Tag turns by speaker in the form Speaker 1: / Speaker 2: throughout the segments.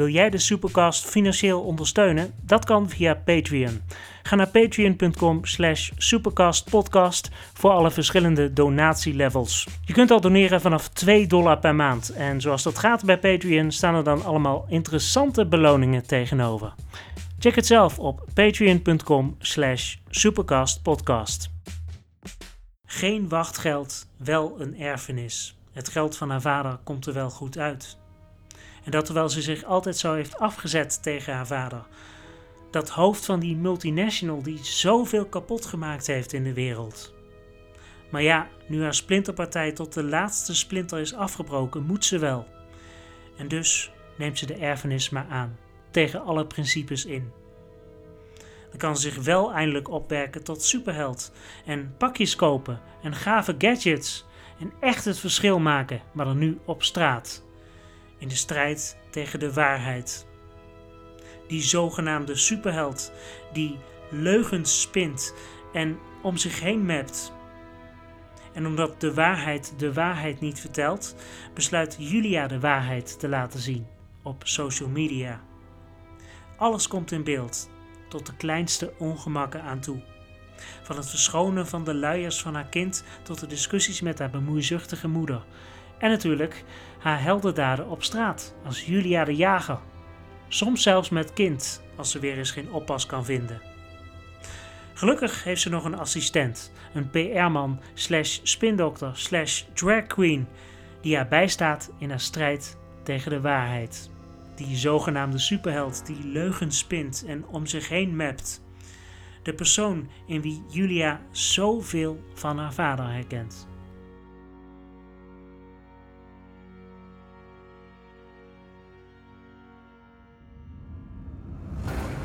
Speaker 1: Wil jij de Supercast financieel ondersteunen? Dat kan via Patreon. Ga naar patreon.com slash supercastpodcast voor alle verschillende donatielevels. Je kunt al doneren vanaf 2 dollar per maand. En zoals dat gaat bij Patreon staan er dan allemaal interessante beloningen tegenover. Check het zelf op patreon.com slash supercastpodcast. Geen wachtgeld, wel een erfenis. Het geld van haar vader komt er wel goed uit. En dat terwijl ze zich altijd zo heeft afgezet tegen haar vader. Dat hoofd van die multinational die zoveel kapot gemaakt heeft in de wereld. Maar ja, nu haar splinterpartij tot de laatste splinter is afgebroken, moet ze wel. En dus neemt ze de erfenis maar aan, tegen alle principes in. Dan kan ze zich wel eindelijk opwerken tot superheld en pakjes kopen en gave gadgets en echt het verschil maken, maar dan nu op straat in de strijd tegen de waarheid. Die zogenaamde superheld die leugens spint en om zich heen mapt. En omdat de waarheid de waarheid niet vertelt, besluit Julia de waarheid te laten zien op social media. Alles komt in beeld, tot de kleinste ongemakken aan toe. Van het verschonen van de luiers van haar kind tot de discussies met haar bemoeizuchtige moeder. En natuurlijk haar heldendaden op straat, als Julia de Jager. Soms zelfs met kind, als ze weer eens geen oppas kan vinden. Gelukkig heeft ze nog een assistent, een PR-man slash spindokter slash drag queen, die haar bijstaat in haar strijd tegen de waarheid. Die zogenaamde superheld die leugens spint en om zich heen mapt. De persoon in wie Julia zoveel van haar vader herkent.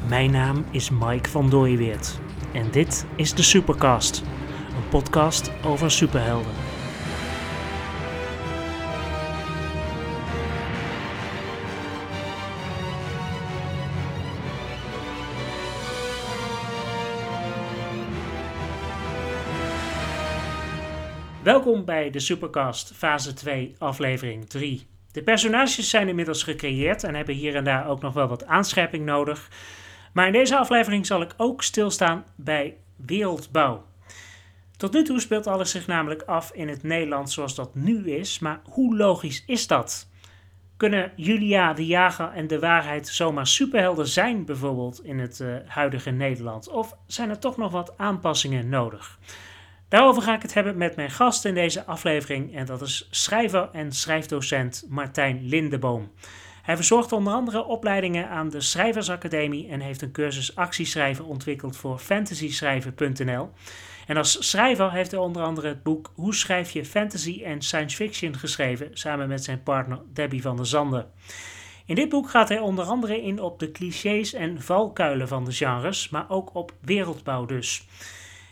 Speaker 1: Mijn naam is Mike van Dooyeweert en dit is de Supercast, een podcast over superhelden. Welkom bij de Supercast fase 2 aflevering 3. De personages zijn inmiddels gecreëerd en hebben hier en daar ook nog wel wat aanscherping nodig. Maar in deze aflevering zal ik ook stilstaan bij wereldbouw. Tot nu toe speelt alles zich namelijk af in het Nederlands zoals dat nu is, maar hoe logisch is dat? Kunnen Julia, de Jager en de Waarheid zomaar superhelden zijn, bijvoorbeeld in het uh, huidige Nederland? Of zijn er toch nog wat aanpassingen nodig? Daarover ga ik het hebben met mijn gast in deze aflevering, en dat is schrijver en schrijfdocent Martijn Lindeboom. Hij verzorgt onder andere opleidingen aan de Schrijversacademie en heeft een cursus actieschrijven ontwikkeld voor fantasyschrijven.nl. En als schrijver heeft hij onder andere het boek Hoe schrijf je fantasy en science fiction geschreven, samen met zijn partner Debbie van der Zanden. In dit boek gaat hij onder andere in op de clichés en valkuilen van de genres, maar ook op wereldbouw dus.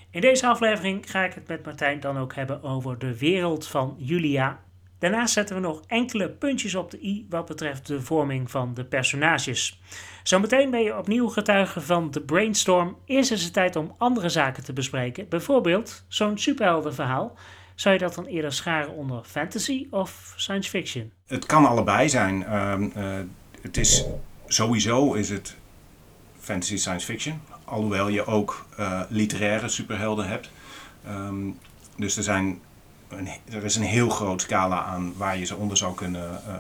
Speaker 1: In deze aflevering ga ik het met Martijn dan ook hebben over de wereld van Julia Daarnaast zetten we nog enkele puntjes op de i wat betreft de vorming van de personages. Zometeen ben je opnieuw getuige van de brainstorm. Eerst is het tijd om andere zaken te bespreken. Bijvoorbeeld zo'n superheldenverhaal. Zou je dat dan eerder scharen onder fantasy of science fiction?
Speaker 2: Het kan allebei zijn. Ehm, eh, het is sowieso is het fantasy science fiction. Alhoewel je ook uh, literaire superhelden hebt. Ehm, dus er zijn er is een heel groot scala aan waar je ze onder zou kunnen uh,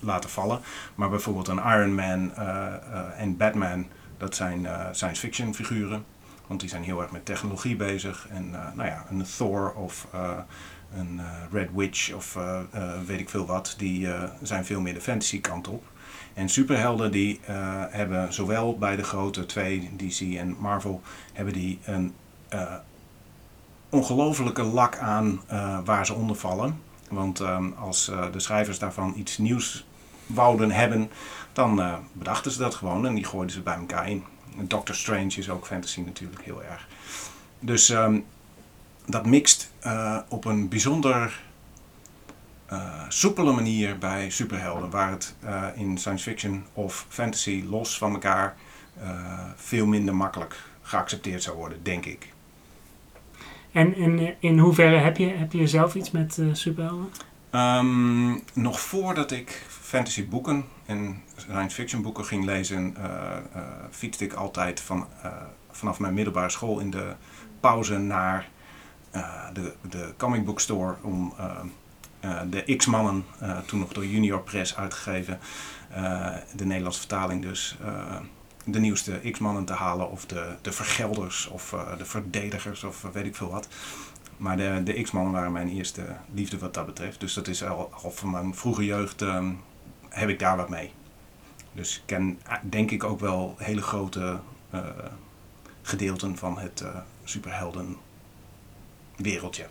Speaker 2: laten vallen. Maar bijvoorbeeld een Iron Man uh, en Batman, dat zijn science fiction figuren. Want die zijn heel erg met technologie bezig. En nou ja, een Thor of een Red Witch of weet ik veel wat, die zijn veel meer de fantasy kant op. En superhelden die hebben zowel bij de grote twee, DC en Marvel, hebben die een ongelofelijke lak aan uh, waar ze onder vallen. Want um, als uh, de schrijvers daarvan iets nieuws wouden hebben, dan uh, bedachten ze dat gewoon en die gooiden ze bij elkaar in. Doctor Strange is ook fantasy natuurlijk heel erg. Dus um, dat mixt op een bijzonder soepele manier bij superhelden, waar het in science fiction of fantasy los van elkaar veel minder makkelijk geaccepteerd zou worden, denk ik.
Speaker 1: En in, in hoeverre heb je, heb je zelf iets met uh, superhelden?
Speaker 2: Ehm, nog voordat ik fantasy boeken en science fiction boeken ging lezen, uh, fietste ik altijd van, vanaf mijn middelbare school in de pauze naar de, de comic book store om de X-mannen, toen nog door Junior Press uitgegeven, de Nederlandse vertaling dus, de nieuwste X-mannen te halen of de, de vergelders of de verdedigers of weet ik veel wat. Maar de, de X-mannen waren mijn eerste liefde wat dat betreft. Dus dat is al, van mijn vroege jeugd um, heb ik daar wat mee. Dus ik ken denk ik ook wel hele grote gedeelten van het superhelden wereldje.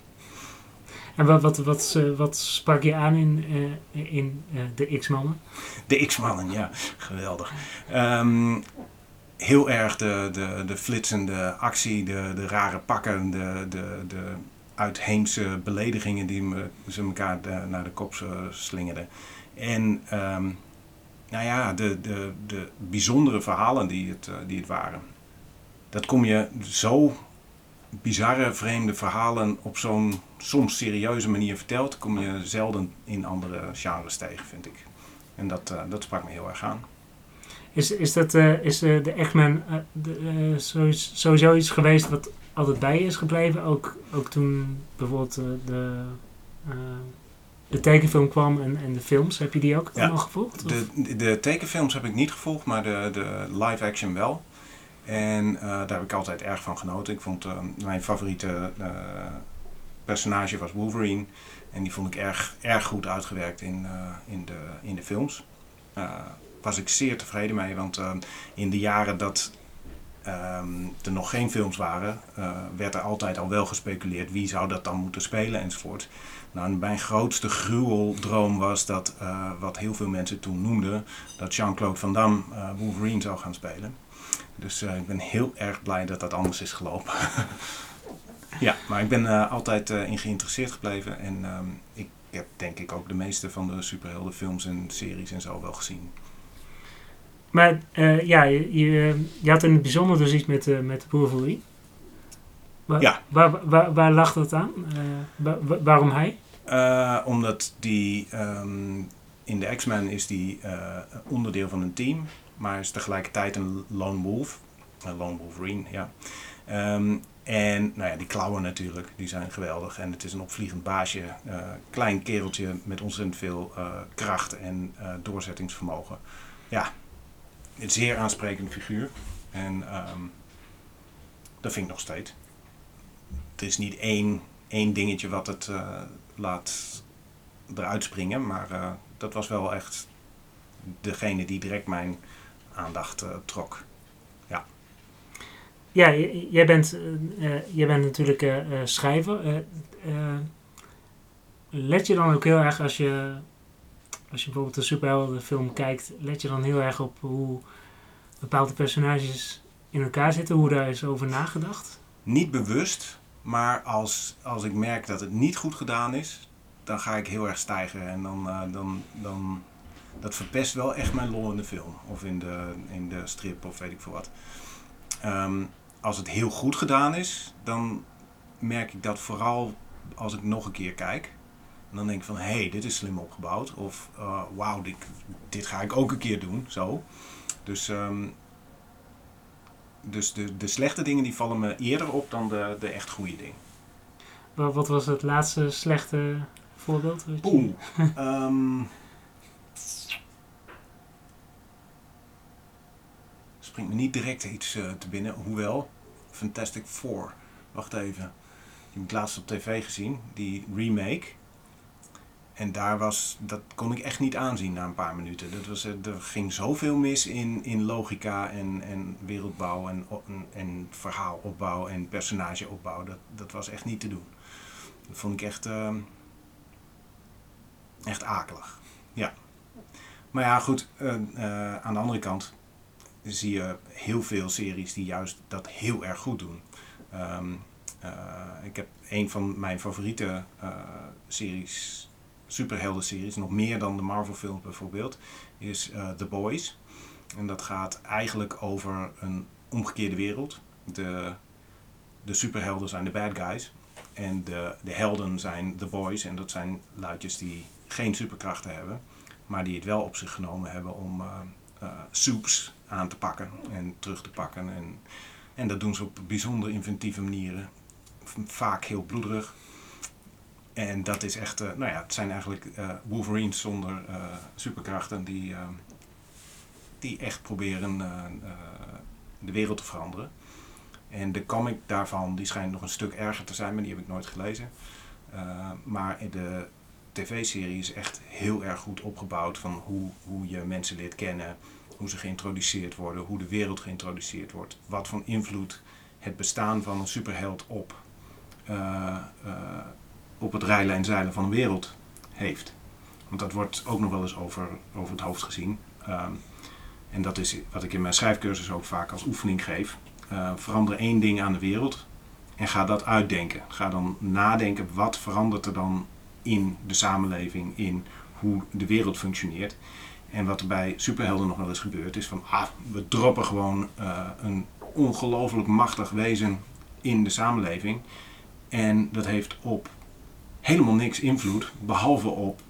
Speaker 1: En wat, wat, wat, wat sprak je aan in, uh, in de X-mannen?
Speaker 2: De X-mannen, ja. Geweldig. Um, heel erg de, de, de flitsende actie, de, de rare pakken, de, de, de uitheemse beledigingen die me, ze elkaar naar de kop slingerden. En um, nou ja, de, de, de bijzondere verhalen die het, die het waren. Dat kom je zo bizarre, vreemde verhalen op zo'n soms serieuze manier verteld, kom je zelden in andere genres tegen, vind ik. En dat, uh, dat sprak me heel erg aan.
Speaker 1: Is, is, dat, uh, is de X-Men sowieso iets geweest wat altijd bij is gebleven? Ook, ook toen bijvoorbeeld de de tekenfilm kwam en, en de films, heb je die ook allemaal gevolgd?
Speaker 2: De, de, tekenfilms heb ik niet gevolgd, maar de, de live action wel. En uh, daar heb ik altijd erg van genoten. Ik vond uh, mijn favoriete uh, personage was Wolverine. En die vond ik erg, erg goed uitgewerkt in, in, de, in de films. was ik zeer tevreden mee, want in de jaren dat um, er nog geen films waren, werd er altijd al wel gespeculeerd wie zou dat dan moeten spelen enzovoort. Nou, mijn grootste gruweldroom was dat, wat heel veel mensen toen noemden, dat Jean-Claude Van Damme Wolverine zou gaan spelen. Dus uh, ik ben heel erg blij dat dat anders is gelopen. ja, maar ik ben altijd in geïnteresseerd gebleven en um, ik heb denk ik ook de meeste van de superheldenfilms en series en zo wel gezien.
Speaker 1: Maar ja, je, je, je, had in het bijzonder dus iets met, met Wolverine. Waar, ja. Waar, waar, waar, lag dat aan? waarom hij?
Speaker 2: Uh, omdat die um, in de X-Men is die uh, onderdeel van een team, maar is tegelijkertijd een lone wolf. Een lone wolverine, ja. Um, en nou ja, die klauwen natuurlijk, die zijn geweldig. En het is een opvliegend baasje. Uh, klein kereltje met ontzettend veel kracht en doorzettingsvermogen. Ja, een zeer aansprekende figuur. En um, dat vind ik nog steeds. Het is niet één, één dingetje wat het laat eruit springen. Maar dat was wel echt degene die direct mijn aandacht uh, trok. Ja.
Speaker 1: Ja, jij bent, uh, jij bent natuurlijk schrijver. let je dan ook heel erg als je, als je bijvoorbeeld een superheldenfilm kijkt, let je dan heel erg op hoe bepaalde personages in elkaar zitten, hoe daar is over nagedacht?
Speaker 2: Niet bewust, maar als, als ik merk dat het niet goed gedaan is, dan ga ik heel erg stijgen. En dan, uh, dan, dan dat verpest wel echt mijn lol in de film. Of in de, in de strip of weet ik veel wat. Um, als het heel goed gedaan is, dan merk ik dat vooral als ik nog een keer kijk. En dan denk ik van, hé, hey, dit is slim opgebouwd. Of, uh, wauw, dit, dit ga ik ook een keer doen. Zo. Dus um, dus de, de slechte dingen die vallen me eerder op dan de, de echt goede dingen.
Speaker 1: Wat was het laatste slechte voorbeeld?
Speaker 2: Oeh. Springt me niet direct iets uh, te binnen. Hoewel, Fantastic Four. Wacht even. Die heb ik laatst op tv gezien. Die remake. En daar was, dat kon ik echt niet aanzien na een paar minuten. Dat was, er ging zoveel mis in, in logica en, en wereldbouw en, en, en verhaalopbouw en personageopbouw. Dat, dat was echt niet te doen. Dat vond ik echt, uh, echt akelig. Ja. Maar ja, goed, aan de andere kant zie je heel veel series die juist dat heel erg goed doen. Um, ik heb een van mijn favoriete series superhelden-series, nog meer dan de Marvel-films bijvoorbeeld, is uh, The Boys. En dat gaat eigenlijk over een omgekeerde wereld. De, de superhelden zijn de bad guys en de, de helden zijn The Boys. En dat zijn luidjes die geen superkrachten hebben. Maar die het wel op zich genomen hebben om soeps aan te pakken en terug te pakken. En, en dat doen ze op bijzonder inventieve manieren. Vaak heel bloederig. En dat is echt, uh, nou ja, het zijn eigenlijk Wolverines zonder superkrachten die, die echt proberen de wereld te veranderen. En de comic daarvan die schijnt nog een stuk erger te zijn, maar die heb ik nooit gelezen. Uh, maar de tv-serie is echt heel erg goed opgebouwd van hoe, hoe je mensen leert kennen, hoe ze geïntroduceerd worden, hoe de wereld geïntroduceerd wordt, wat voor invloed het bestaan van een superheld op, uh, uh, op het rijlen en zeilen van een wereld heeft. Want dat wordt ook nog wel eens over, over het hoofd gezien. Um, en dat is wat ik in mijn schrijfcursus ook vaak als oefening geef. Uh, verander één ding aan de wereld en ga dat uitdenken. Ga dan nadenken wat verandert er dan in de samenleving, in hoe de wereld functioneert. En wat er bij superhelden nog wel eens gebeurt is van ah, we droppen gewoon uh, een ongelooflijk machtig wezen in de samenleving. En dat heeft op helemaal niks invloed, behalve op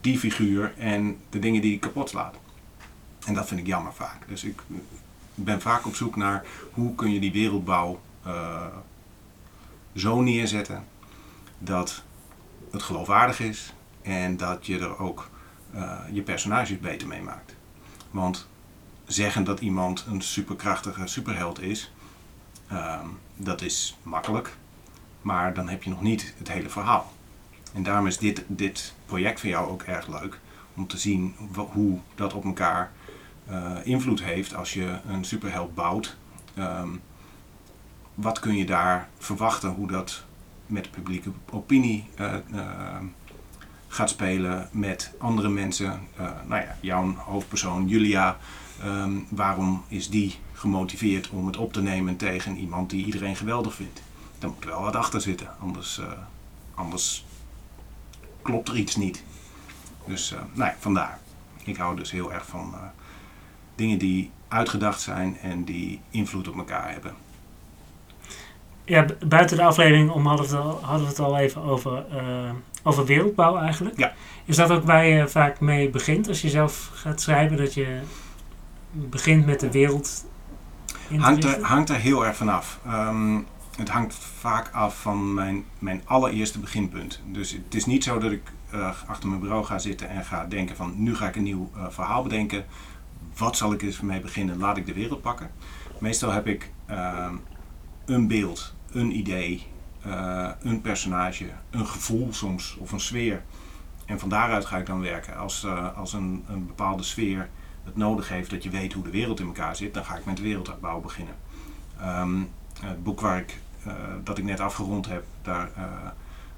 Speaker 2: die figuur en de dingen die hij kapot slaat. En dat vind ik jammer vaak. Dus ik ben vaak op zoek naar hoe kun je die wereldbouw uh, zo neerzetten dat het geloofwaardig is en dat je er ook uh, je personages beter mee maakt. Want zeggen dat iemand een superkrachtige superheld is, uh, dat is makkelijk, maar dan heb je nog niet het hele verhaal. En daarom is dit, dit project van jou ook erg leuk om te zien hoe dat op elkaar uh, invloed heeft als je een superheld bouwt. Um, wat kun je daar verwachten hoe dat met de publieke opinie uh, gaat spelen met andere mensen. nou ja, jouw hoofdpersoon Julia, um, waarom is die gemotiveerd om het op te nemen tegen iemand die iedereen geweldig vindt? Daar moet wel wat achter zitten, anders, anders klopt er iets niet. Dus nou ja, vandaar. Ik hou dus heel erg van dingen die uitgedacht zijn en die invloed op elkaar hebben.
Speaker 1: Ja, buiten de aflevering om hadden we het al, hadden we het al even over, uh, over wereldbouw eigenlijk.
Speaker 2: Ja.
Speaker 1: Is dat ook waar je vaak mee begint als je zelf gaat schrijven? Dat je begint met de wereld
Speaker 2: hangt er, hangt er heel erg vanaf. Um, het hangt vaak af van mijn, mijn allereerste beginpunt. Dus het is niet zo dat ik uh, achter mijn bureau ga zitten en ga denken van nu ga ik een nieuw uh, verhaal bedenken wat zal ik eens mee beginnen? Laat ik de wereld pakken. Meestal heb ik uh, een beeld, een idee, uh, een personage, een gevoel soms of een sfeer. En van daaruit ga ik dan werken. Als, uh, als een, een, bepaalde sfeer het nodig heeft dat je weet hoe de wereld in elkaar zit, dan ga ik met de werelduitbouw beginnen. Um, het boek waar ik, uh, dat ik net afgerond heb, daar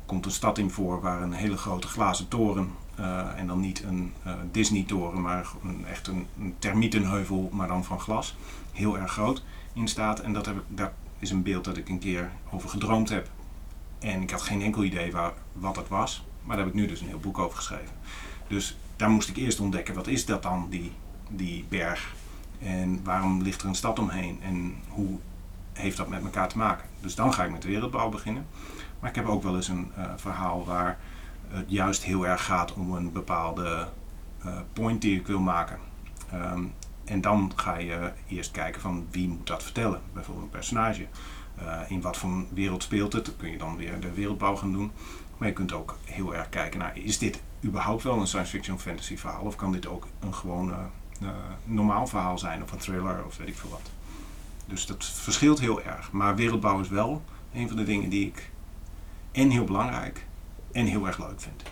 Speaker 2: komt een stad in voor waar een hele grote glazen toren en dan niet een Disney-toren, maar een, echt een, een, termietenheuvel, maar dan van glas. Heel erg groot in staat. En dat, heb ik, dat is een beeld dat ik een keer over gedroomd heb. En ik had geen enkel idee waar, wat het was. Maar daar heb ik nu dus een heel boek over geschreven. Dus daar moest ik eerst ontdekken, wat is dat dan, die, die berg? En waarom ligt er een stad omheen? En hoe heeft dat met elkaar te maken? Dus dan ga ik met de wereldbouw beginnen. Maar ik heb ook wel eens een uh, verhaal waar het juist heel erg gaat om een bepaalde uh, point die ik wil maken. Um, en dan ga je eerst kijken van wie moet dat vertellen. Bijvoorbeeld een personage. Uh, in wat voor wereld speelt het? Dan kun je dan weer de wereldbouw gaan doen. Maar je kunt ook heel erg kijken naar is dit überhaupt wel een science fiction fantasy verhaal? Of kan dit ook een gewoon uh, normaal verhaal zijn of een thriller of weet ik veel wat. Dus dat verschilt heel erg. Maar wereldbouw is wel een van de dingen die ik en heel belangrijk en heel erg leuk vind.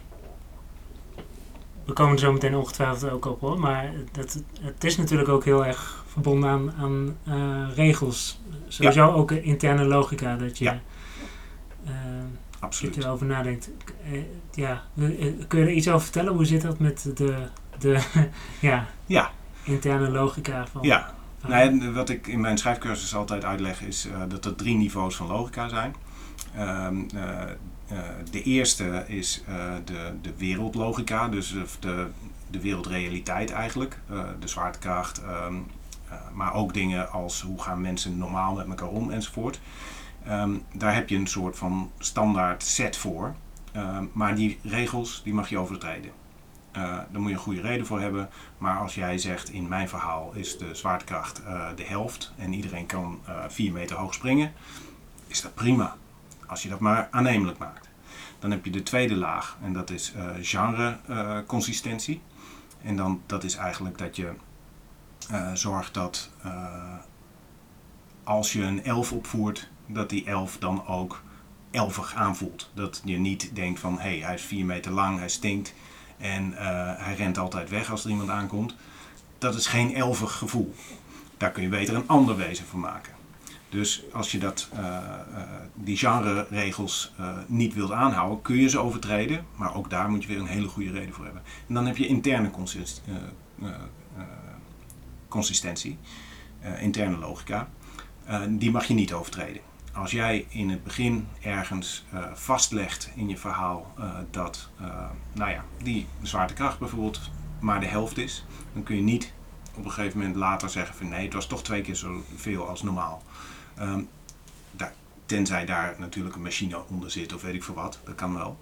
Speaker 1: We komen er zo meteen ongetwijfeld ook op hoor, maar dat, het is natuurlijk ook heel erg verbonden aan, aan uh, regels. Sowieso ja. ook interne logica, dat je, ja. uh,
Speaker 2: Absoluut.
Speaker 1: dat je erover nadenkt. Uh, ja, kun je er iets over vertellen? Hoe zit dat met de, de ja,
Speaker 2: ja.
Speaker 1: interne logica van...
Speaker 2: Ja, nou, wat ik in mijn schrijfcursus altijd uitleg is dat er drie niveaus van logica zijn. Um, uh, de eerste is uh, de, de wereldlogica, dus de, de wereldrealiteit eigenlijk, uh, de zwaartekracht, um, maar ook dingen als hoe gaan mensen normaal met elkaar om enzovoort. Ehm, daar heb je een soort van standaard set voor. Ehm, maar die regels die mag je overtreden. Uh, daar moet je een goede reden voor hebben. Maar als jij zegt in mijn verhaal is de zwaartekracht de helft en iedereen kan uh, 4 meter hoog springen, is dat prima. Als je dat maar aannemelijk maakt. Dan heb je de tweede laag en dat is genre consistentie. En dan, dat is eigenlijk dat je zorgt dat als je een elf opvoert, dat die elf dan ook elfig aanvoelt. Dat je niet denkt van hé, hey, hij is 4 meter lang, hij stinkt en uh, hij rent altijd weg als er iemand aankomt. Dat is geen elfig gevoel. Daar kun je beter een ander wezen van maken. Dus als je dat, uh, uh, die genre-regels niet wilt aanhouden, kun je ze overtreden. Maar ook daar moet je weer een hele goede reden voor hebben. En dan heb je interne consist consistentie, interne logica. die mag je niet overtreden als jij in het begin ergens vastlegt in je verhaal dat nou ja, die zwaartekracht bijvoorbeeld maar de helft is, dan kun je niet op een gegeven moment later zeggen van nee, het was toch twee keer zoveel als normaal. Daar, tenzij daar natuurlijk een machine onder zit of weet ik veel wat, dat kan wel.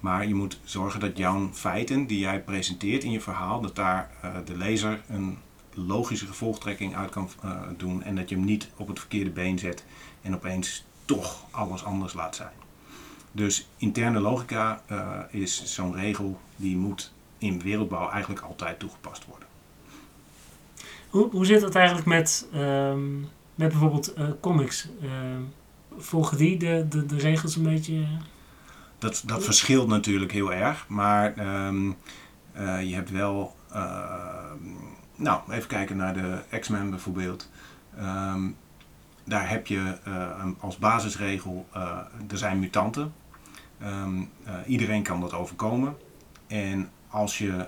Speaker 2: Maar je moet zorgen dat jouw feiten die jij presenteert in je verhaal, dat daar de lezer een logische gevolgtrekking uit kan doen en dat je hem niet op het verkeerde been zet en opeens toch alles anders laat zijn. Dus interne logica uh, is zo'n regel die moet in wereldbouw eigenlijk altijd toegepast worden.
Speaker 1: Hoe, hoe zit dat eigenlijk met, um, met bijvoorbeeld uh, comics? Uh, volgen die de, de, de regels een beetje?
Speaker 2: Dat, dat verschilt natuurlijk heel erg, maar um, je hebt wel. Ehm, nou, even kijken naar de X-Men bijvoorbeeld. Um, daar heb je als basisregel, er zijn mutanten. Iedereen kan dat overkomen. En als je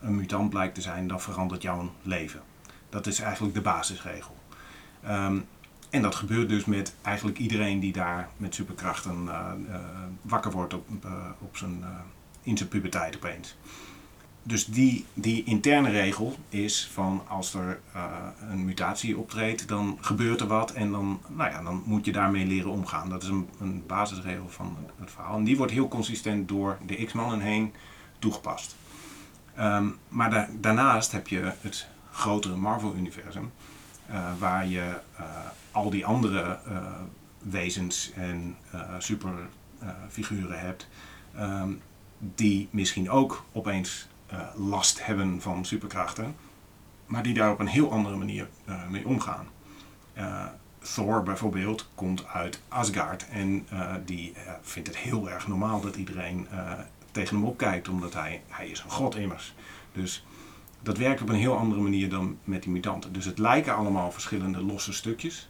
Speaker 2: een mutant blijkt te zijn, dan verandert jouw leven. Dat is eigenlijk de basisregel. Um, en dat gebeurt dus met eigenlijk iedereen die daar met superkrachten wakker wordt op, op zijn, in zijn puberteit opeens dus die, die interne regel is van als er een mutatie optreedt, dan gebeurt er wat en dan, nou ja, dan moet je daarmee leren omgaan. Dat is een, een basisregel van het verhaal. En die wordt heel consistent door de X-mannen heen toegepast. Um, maar da daarnaast heb je het grotere Marvel-universum, waar je uh, al die andere wezens en superfiguren hebt, um, die misschien ook opeens last hebben van superkrachten, maar die daar op een heel andere manier mee omgaan. Thor bijvoorbeeld komt uit Asgard en die vindt het heel erg normaal dat iedereen tegen hem opkijkt, omdat hij, hij is een god immers. Dus dat werkt op een heel andere manier dan met die mutanten. Dus het lijken allemaal verschillende losse stukjes.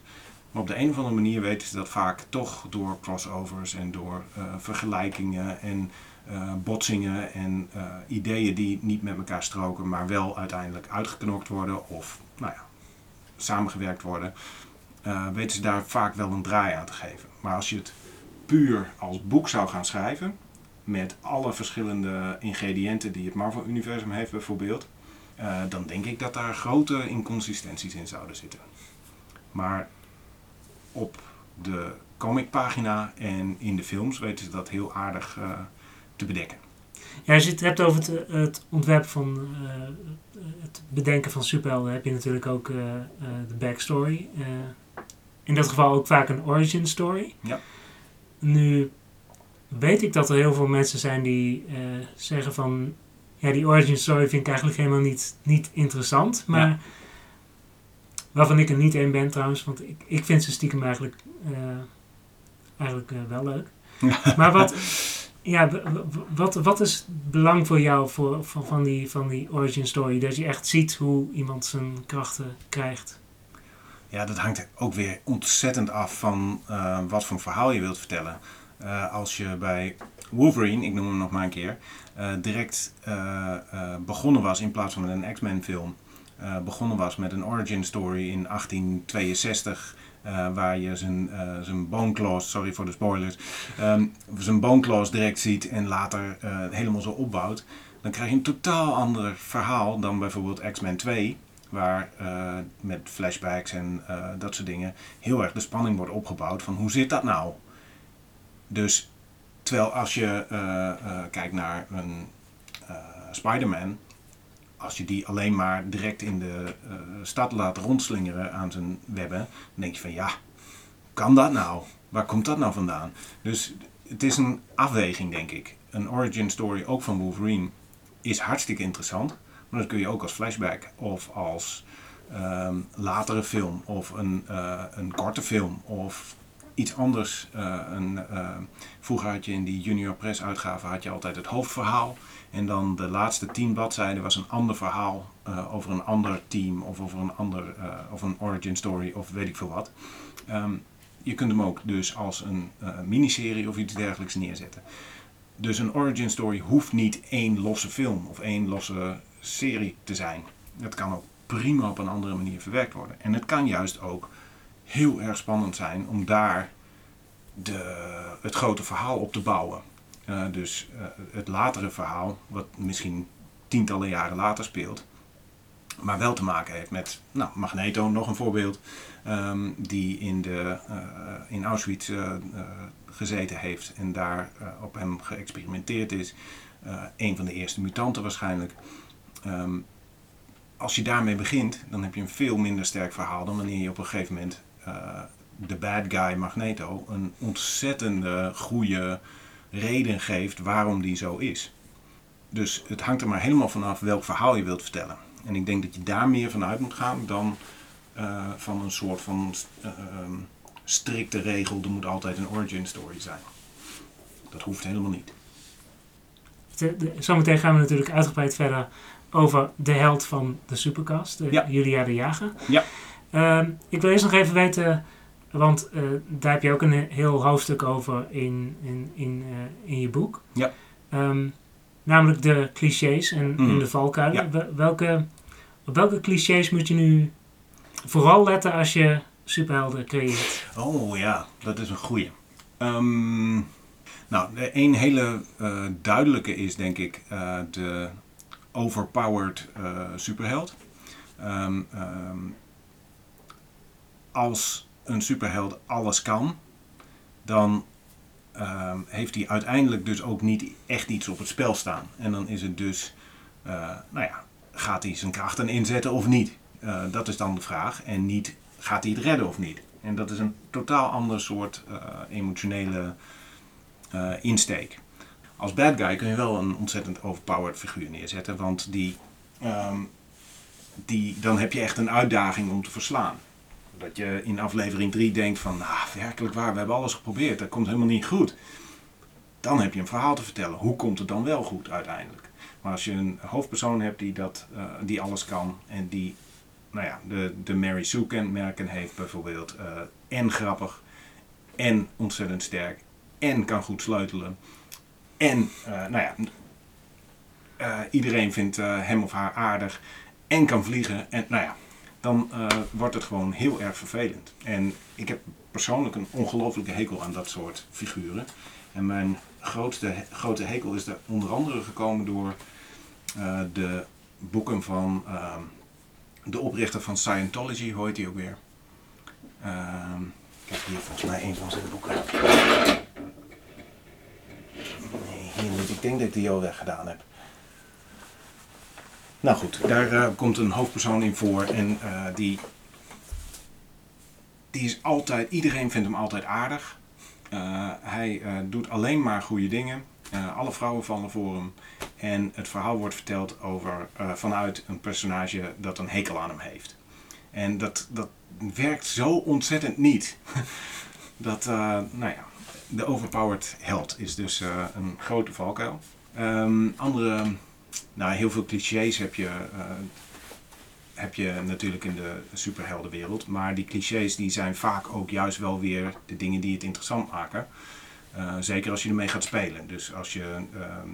Speaker 2: Maar op de een of andere manier weten ze dat vaak toch door crossovers en door vergelijkingen en uh, botsingen en uh, ideeën die niet met elkaar stroken, maar wel uiteindelijk uitgeknokt worden of nou ja, samengewerkt worden, weten ze daar vaak wel een draai aan te geven. Maar als je het puur als boek zou gaan schrijven, met alle verschillende ingrediënten die het Marvel-universum heeft bijvoorbeeld, dan denk ik dat daar grote inconsistenties in zouden zitten. Maar op de comicpagina en in de films weten ze dat heel aardig te bedekken.
Speaker 1: Ja, als je het hebt over het, het ontwerp van uh, het bedenken van superhelden, heb je natuurlijk ook de backstory. in dat geval ook vaak een origin story.
Speaker 2: Ja.
Speaker 1: Nu weet ik dat er heel veel mensen zijn die zeggen van ja, die origin story vind ik eigenlijk helemaal niet, niet interessant. Maar ja. waarvan ik er niet één ben trouwens, want ik, ik vind ze stiekem eigenlijk, eigenlijk wel leuk. maar wat, ja, wat, wat is het belang voor jou voor, van, van, die, van die origin story? Dat je echt ziet hoe iemand zijn krachten krijgt.
Speaker 2: Ja, dat hangt ook weer ontzettend af van uh, wat voor verhaal je wilt vertellen. Als je bij Wolverine, ik noem hem nog maar een keer, uh, direct begonnen was in plaats van met een X-Men film, begonnen was met een origin story in 1862 uh, waar je zijn, zijn bone sorry voor de spoilers, um, zijn bone direct ziet en later helemaal zo opbouwt. Dan krijg je een totaal ander verhaal dan bijvoorbeeld X-Men 2, waar met flashbacks en dat soort dingen heel erg de spanning wordt opgebouwd van hoe zit dat nou? Dus terwijl als je uh, kijkt naar een Spider-Man, als je die alleen maar direct in de stad laat rondslingeren aan zijn webben, dan denk je van ja, kan dat nou? Waar komt dat nou vandaan? Dus het is een afweging, denk ik. Een origin story, ook van Wolverine, is hartstikke interessant. Maar dat kun je ook als flashback of als um, latere film of een, een korte film of iets anders. Uh, een, uh, vroeger had je in die Junior Press uitgave had je altijd het hoofdverhaal. En dan de laatste tien bladzijden was een ander verhaal over een ander team of over een ander of een origin story of weet ik veel wat. Um, je kunt hem ook dus als een miniserie of iets dergelijks neerzetten. Dus een origin story hoeft niet één losse film of één losse serie te zijn. Het kan ook prima op een andere manier verwerkt worden. En het kan juist ook heel erg spannend zijn om daar de, het grote verhaal op te bouwen. Uh, dus uh, het latere verhaal, wat misschien tientallen jaren later speelt, maar wel te maken heeft met nou, Magneto, nog een voorbeeld, um, die in, de, uh, in Auschwitz gezeten heeft en daar op hem geëxperimenteerd is. een van de eerste mutanten waarschijnlijk. Um, als je daarmee begint, dan heb je een veel minder sterk verhaal dan wanneer je op een gegeven moment de bad guy Magneto een ontzettende goede reden geeft waarom die zo is. Dus het hangt er maar helemaal vanaf welk verhaal je wilt vertellen. En ik denk dat je daar meer van uit moet gaan dan uh, van een soort van uh, strikte regel, er moet altijd een origin story zijn. Dat hoeft helemaal niet.
Speaker 1: Zometeen gaan we natuurlijk uitgebreid verder over de held van de Supercast, ja. Julia de Jager.
Speaker 2: Ja.
Speaker 1: Uh, ik wil eerst nog even weten, want uh, daar heb je ook een heel hoofdstuk over in, in, in, uh, in je boek.
Speaker 2: Ja.
Speaker 1: Um, namelijk de clichés en, mm. en de valkuilen. Ja. Welke, op welke clichés moet je nu vooral letten als je superhelden creëert?
Speaker 2: Oh ja, dat is een goeie. Um, nou, een hele uh, duidelijke is denk ik de overpowered superheld. Um, um, als een superheld alles kan, dan um, heeft hij uiteindelijk dus ook niet echt iets op het spel staan. En dan is het dus, uh, nou ja, gaat hij zijn krachten inzetten of niet? Uh, dat is dan de vraag. En niet, gaat hij het redden of niet? En dat is een totaal ander soort emotionele insteek als bad guy kun je wel een ontzettend overpowered figuur neerzetten. Want die, um, die, dan heb je echt een uitdaging om te verslaan. Dat je in aflevering 3 denkt van, nou werkelijk waar, we hebben alles geprobeerd, dat komt helemaal niet goed. Dan heb je een verhaal te vertellen. Hoe komt het dan wel goed uiteindelijk? Maar als je een hoofdpersoon hebt die, dat, uh, die alles kan en die nou ja, de, de Mary Sue kenmerken heeft bijvoorbeeld. Uh, en grappig en ontzettend sterk en kan goed sleutelen en, uh, nou ja, iedereen vindt hem of haar aardig en kan vliegen. En nou ja, dan wordt het gewoon heel erg vervelend. En ik heb persoonlijk een ongelofelijke hekel aan dat soort figuren. En mijn grootste, grote hekel is er onder andere gekomen door de boeken van ehm, de oprichter van Scientology, hoe heet hij ook weer? Ehm, ik heb hier volgens mij een van zijn boeken. Nee, niet. Ik denk dat ik die al weggedaan heb. Nou goed, daar uh, komt een hoofdpersoon in voor en uh, die, die is altijd, iedereen vindt hem altijd aardig. Uh, hij doet alleen maar goede dingen. alle vrouwen vallen voor hem. En het verhaal wordt verteld over, vanuit een personage dat een hekel aan hem heeft. En dat, dat werkt zo ontzettend niet. dat, nou ja, de overpowered held is dus een grote valkuil. Um, andere, nou heel veel clichés heb je, uh, heb je natuurlijk in de superheldenwereld. Maar die clichés die zijn vaak ook juist wel weer de dingen die het interessant maken. Uh, zeker als je ermee gaat spelen. Dus als je, ehm,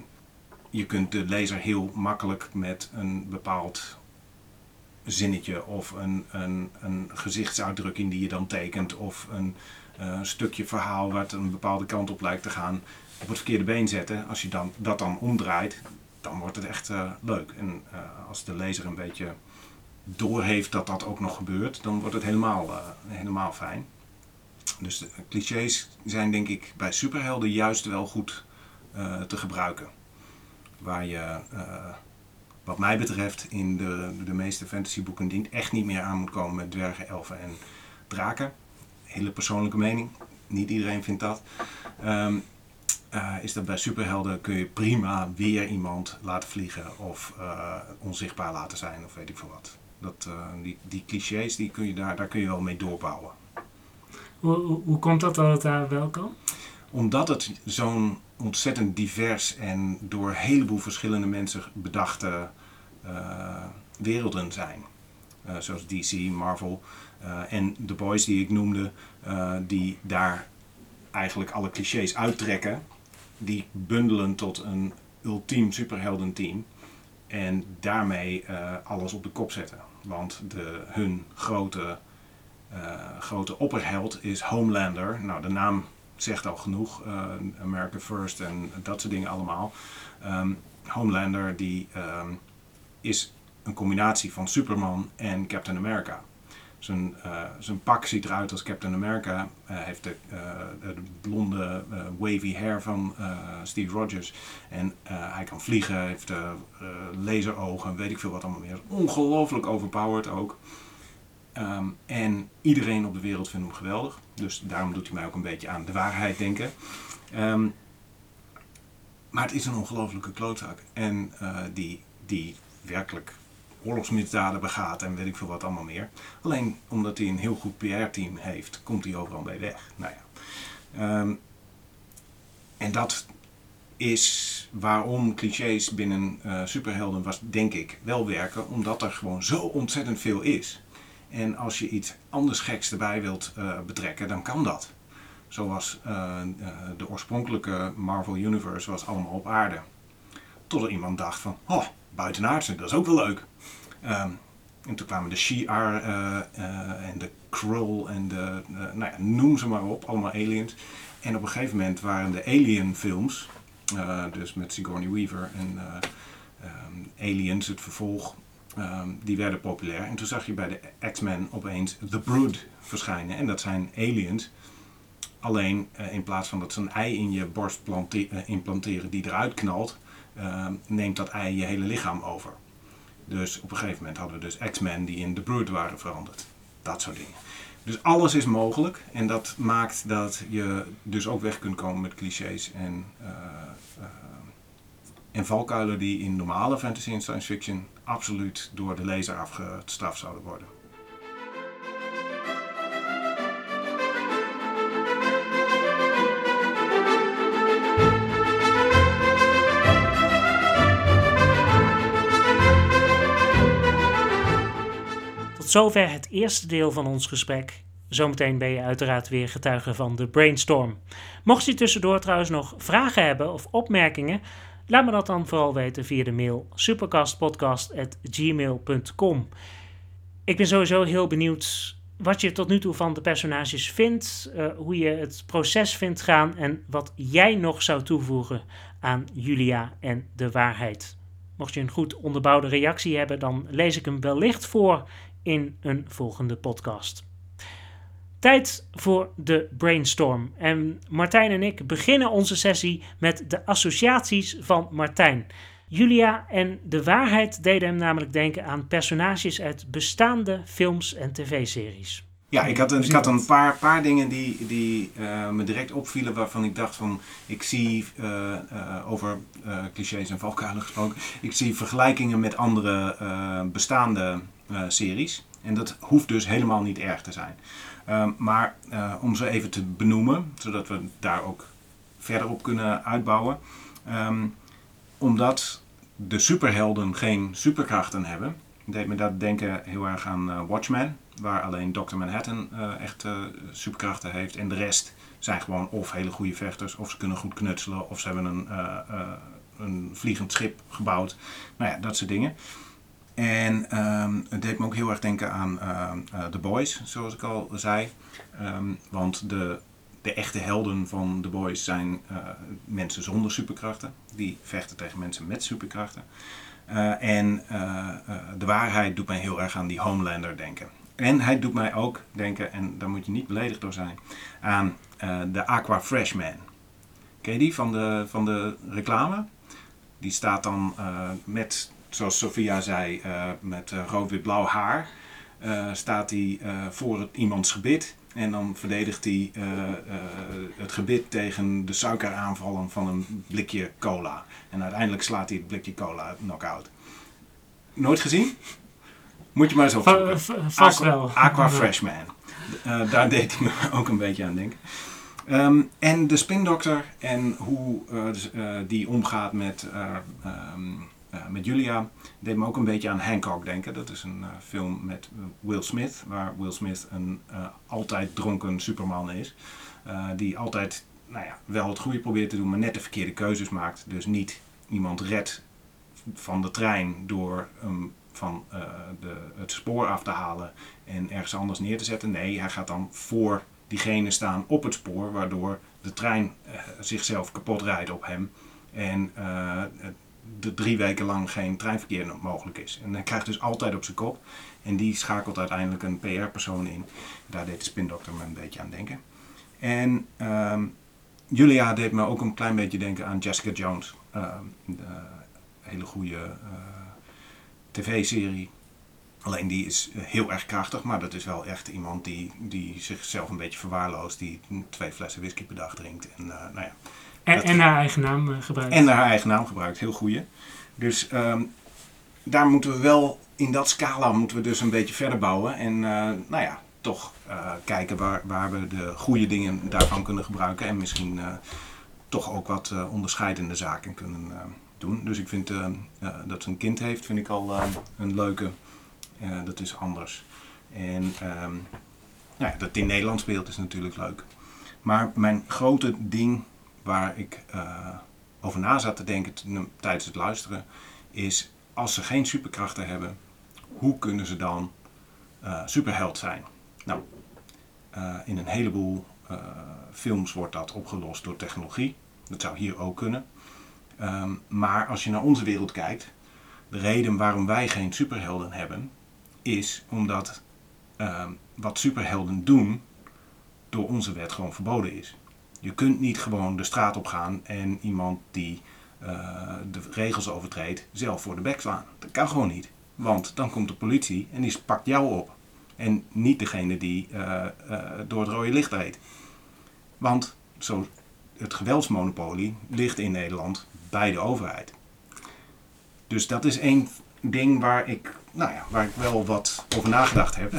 Speaker 2: je kunt de lezer heel makkelijk met een bepaald zinnetje of een, een, een gezichtsuitdrukking die je dan tekent of een eh, een stukje verhaal wat een bepaalde kant op lijkt te gaan, op het verkeerde been zetten. Als je dan, dat dan omdraait, dan wordt het echt uh, leuk. En uh, als de lezer een beetje doorheeft dat dat ook nog gebeurt, dan wordt het helemaal, uh, helemaal fijn. Dus de clichés zijn denk ik bij superhelden juist wel goed te gebruiken. Waar je, wat mij betreft, in de, de meeste fantasyboeken dient echt niet meer aan moet komen met dwergen, elfen en draken. Hele persoonlijke mening. Niet iedereen vindt dat. Um, uh, is dat bij superhelden kun je prima weer iemand laten vliegen of uh, onzichtbaar laten zijn of weet ik veel wat. Dat, uh, die, die clichés die kun je daar, daar kun je wel mee doorbouwen.
Speaker 1: Hoe, hoe, hoe komt dat dat het daar wel kan?
Speaker 2: Omdat het zo'n ontzettend divers en door een heleboel verschillende mensen bedachte werelden zijn. zoals DC, Marvel en The Boys die ik noemde, die daar eigenlijk alle clichés uittrekken die bundelen tot een ultiem superheldenteam. En daarmee uh, alles op de kop zetten. Want de, hun grote, uh, grote opperheld is Homelander. Nou, de naam zegt al genoeg. Uh, America First en dat soort dingen allemaal. Um, Homelander die um, is een combinatie van Superman en Captain America. Zijn, uh, zijn pak ziet eruit als Captain America. Hij heeft de, uh, de blonde uh, wavy hair van Steve Rogers. En hij kan vliegen, heeft laserogen, weet ik veel wat allemaal meer. Ongelooflijk overpowered ook. Um, en iedereen op de wereld vindt hem geweldig. Dus daarom doet hij mij ook een beetje aan de waarheid denken. Um, maar het is een ongelofelijke klootzak. En die, die werkelijk oorlogsmisdaden begaat en weet ik veel wat allemaal meer. Alleen omdat hij een heel goed PR-team heeft, komt hij overal bij weg. Nou ja. Um, en dat is waarom clichés binnen uh, superhelden was, denk ik, wel werken, omdat er gewoon zo ontzettend veel is. En als je iets anders geks erbij wilt uh, betrekken, dan kan dat. Zoals uh, de oorspronkelijke Marvel Universe was allemaal op aarde. Totdat iemand dacht van, oh, buitenaardse, dat is ook wel leuk. Um, en toen kwamen de Shi'ar uh, uh, en de Krull en de, uh, nou ja, noem ze maar op, allemaal aliens. En op een gegeven moment waren de Alien films, dus met Sigourney Weaver en um, Aliens, het vervolg, um, die werden populair. En toen zag je bij de X-Men opeens The Brood verschijnen. En dat zijn aliens. Alleen in plaats van dat ze een ei in je borst implanteren die eruit knalt, neemt dat ei je hele lichaam over. Dus op een gegeven moment hadden we dus X-Men die in The Brood waren veranderd. Dat soort dingen. Dus alles is mogelijk en dat maakt dat je dus ook weg kunt komen met clichés en, uh, uh, en valkuilen die in normale fantasy en science fiction absoluut door de lezer afgestraft zouden worden.
Speaker 1: Zover het eerste deel van ons gesprek. Zometeen ben je uiteraard weer getuige van de brainstorm. Mocht je tussendoor trouwens nog vragen hebben of opmerkingen, laat me dat dan vooral weten via de mail supercastpodcast.gmail.com. Ik ben sowieso heel benieuwd wat je tot nu toe van de personages vindt, uh, hoe je het proces vindt gaan en wat jij nog zou toevoegen aan Julia en de waarheid. Mocht je een goed onderbouwde reactie hebben, dan lees ik hem wellicht voor in een volgende podcast. Tijd voor de brainstorm. En Martijn en ik beginnen onze sessie met de associaties van Martijn. Julia en de waarheid deden hem namelijk denken aan personages uit bestaande films en tv-series.
Speaker 2: Ja, ik had een, ik had een paar, paar dingen die, die uh, me direct opvielen waarvan ik dacht van, ik zie uh, uh, over clichés en valkuilen gesproken, ik zie vergelijkingen met andere bestaande series. En dat hoeft dus helemaal niet erg te zijn. Um, maar om ze even te benoemen, zodat we daar ook verder op kunnen uitbouwen. Um, omdat de superhelden geen superkrachten hebben, deed me dat denken heel erg aan Watchmen waar alleen Dr. Manhattan uh, echt uh, superkrachten heeft. En de rest zijn gewoon of hele goede vechters, of ze kunnen goed knutselen, of ze hebben een, uh, een vliegend schip gebouwd. Nou ja, dat soort dingen. En um, het deed me ook heel erg denken aan The Boys, zoals ik al zei. Um, want de, de echte helden van The Boys zijn mensen zonder superkrachten. Die vechten tegen mensen met superkrachten. en de waarheid doet mij heel erg aan die Homelander denken. En hij doet mij ook denken, en daar moet je niet beledigd door zijn, aan de Aqua Freshman. Ken je die van de, van de reclame? Die staat dan met, zoals Sophia zei, met rood-wit-blauw haar. staat hij voor het, iemands gebit. En dan verdedigt hij uh, het gebit tegen de suikeraanvallen van een blikje cola. En uiteindelijk slaat hij het blikje cola knock-out. Nooit gezien? Moet je maar eens opzoeken.
Speaker 1: vast Aqua, wel.
Speaker 2: Aqua Freshman. Uh, daar deed hij me ook een beetje aan denken. Um, en de spindokter en hoe die omgaat met um, uh, met Julia deed me ook een beetje aan Hancock denken. Dat is een uh, film met uh, Will Smith, waar Will Smith een altijd dronken superman is. die altijd nou ja, wel het goede probeert te doen, maar net de verkeerde keuzes maakt. Dus niet iemand redt van de trein door hem van de, het spoor af te halen en ergens anders neer te zetten. Nee, hij gaat dan voor diegene staan op het spoor, waardoor de trein zichzelf kapot rijdt op hem. En de drie weken lang geen treinverkeer mogelijk is. En hij krijgt dus altijd op zijn kop. En die schakelt uiteindelijk een PR-persoon in. Daar deed de spindokter me een beetje aan denken. En um, Julia deed me ook een klein beetje denken aan Jessica Jones. Uh, de hele goede uh, tv-serie. Alleen die is heel erg krachtig, maar dat is wel echt iemand die, die zichzelf een beetje verwaarloost. Die twee flessen whisky per dag drinkt. En uh, nou ja,
Speaker 1: en, en, haar eigen naam uh, gebruikt.
Speaker 2: En haar eigen naam gebruikt, heel goeie. Dus um, daar moeten we wel, in dat scala moeten we dus een beetje verder bouwen. En uh, nou ja, toch uh, kijken waar, waar we de goede dingen daarvan kunnen gebruiken. En misschien toch ook wat onderscheidende zaken kunnen doen. Dus ik vind dat ze een kind heeft, vind ik al een leuke. dat is anders. En um, nou ja, dat in Nederland speelt is natuurlijk leuk. Maar mijn grote ding waar ik uh, over na zat te denken tijdens het luisteren, is als ze geen superkrachten hebben, hoe kunnen ze dan uh, superheld zijn? Nou, uh, in een heleboel films wordt dat opgelost door technologie. Dat zou hier ook kunnen. Um, maar als je naar onze wereld kijkt, de reden waarom wij geen superhelden hebben, is omdat um, wat superhelden doen door onze wet gewoon verboden is. Je kunt niet gewoon de straat op gaan en iemand die uh, de regels overtreedt zelf voor de bek slaan. Dat kan gewoon niet. Want dan komt de politie en die pakt jou op. En niet degene die uh, uh, door het rode licht reed. Want zo, het geweldsmonopolie ligt in Nederland bij de overheid. Dus dat is één ding waar ik, nou ja, waar ik wel wat over nagedacht heb.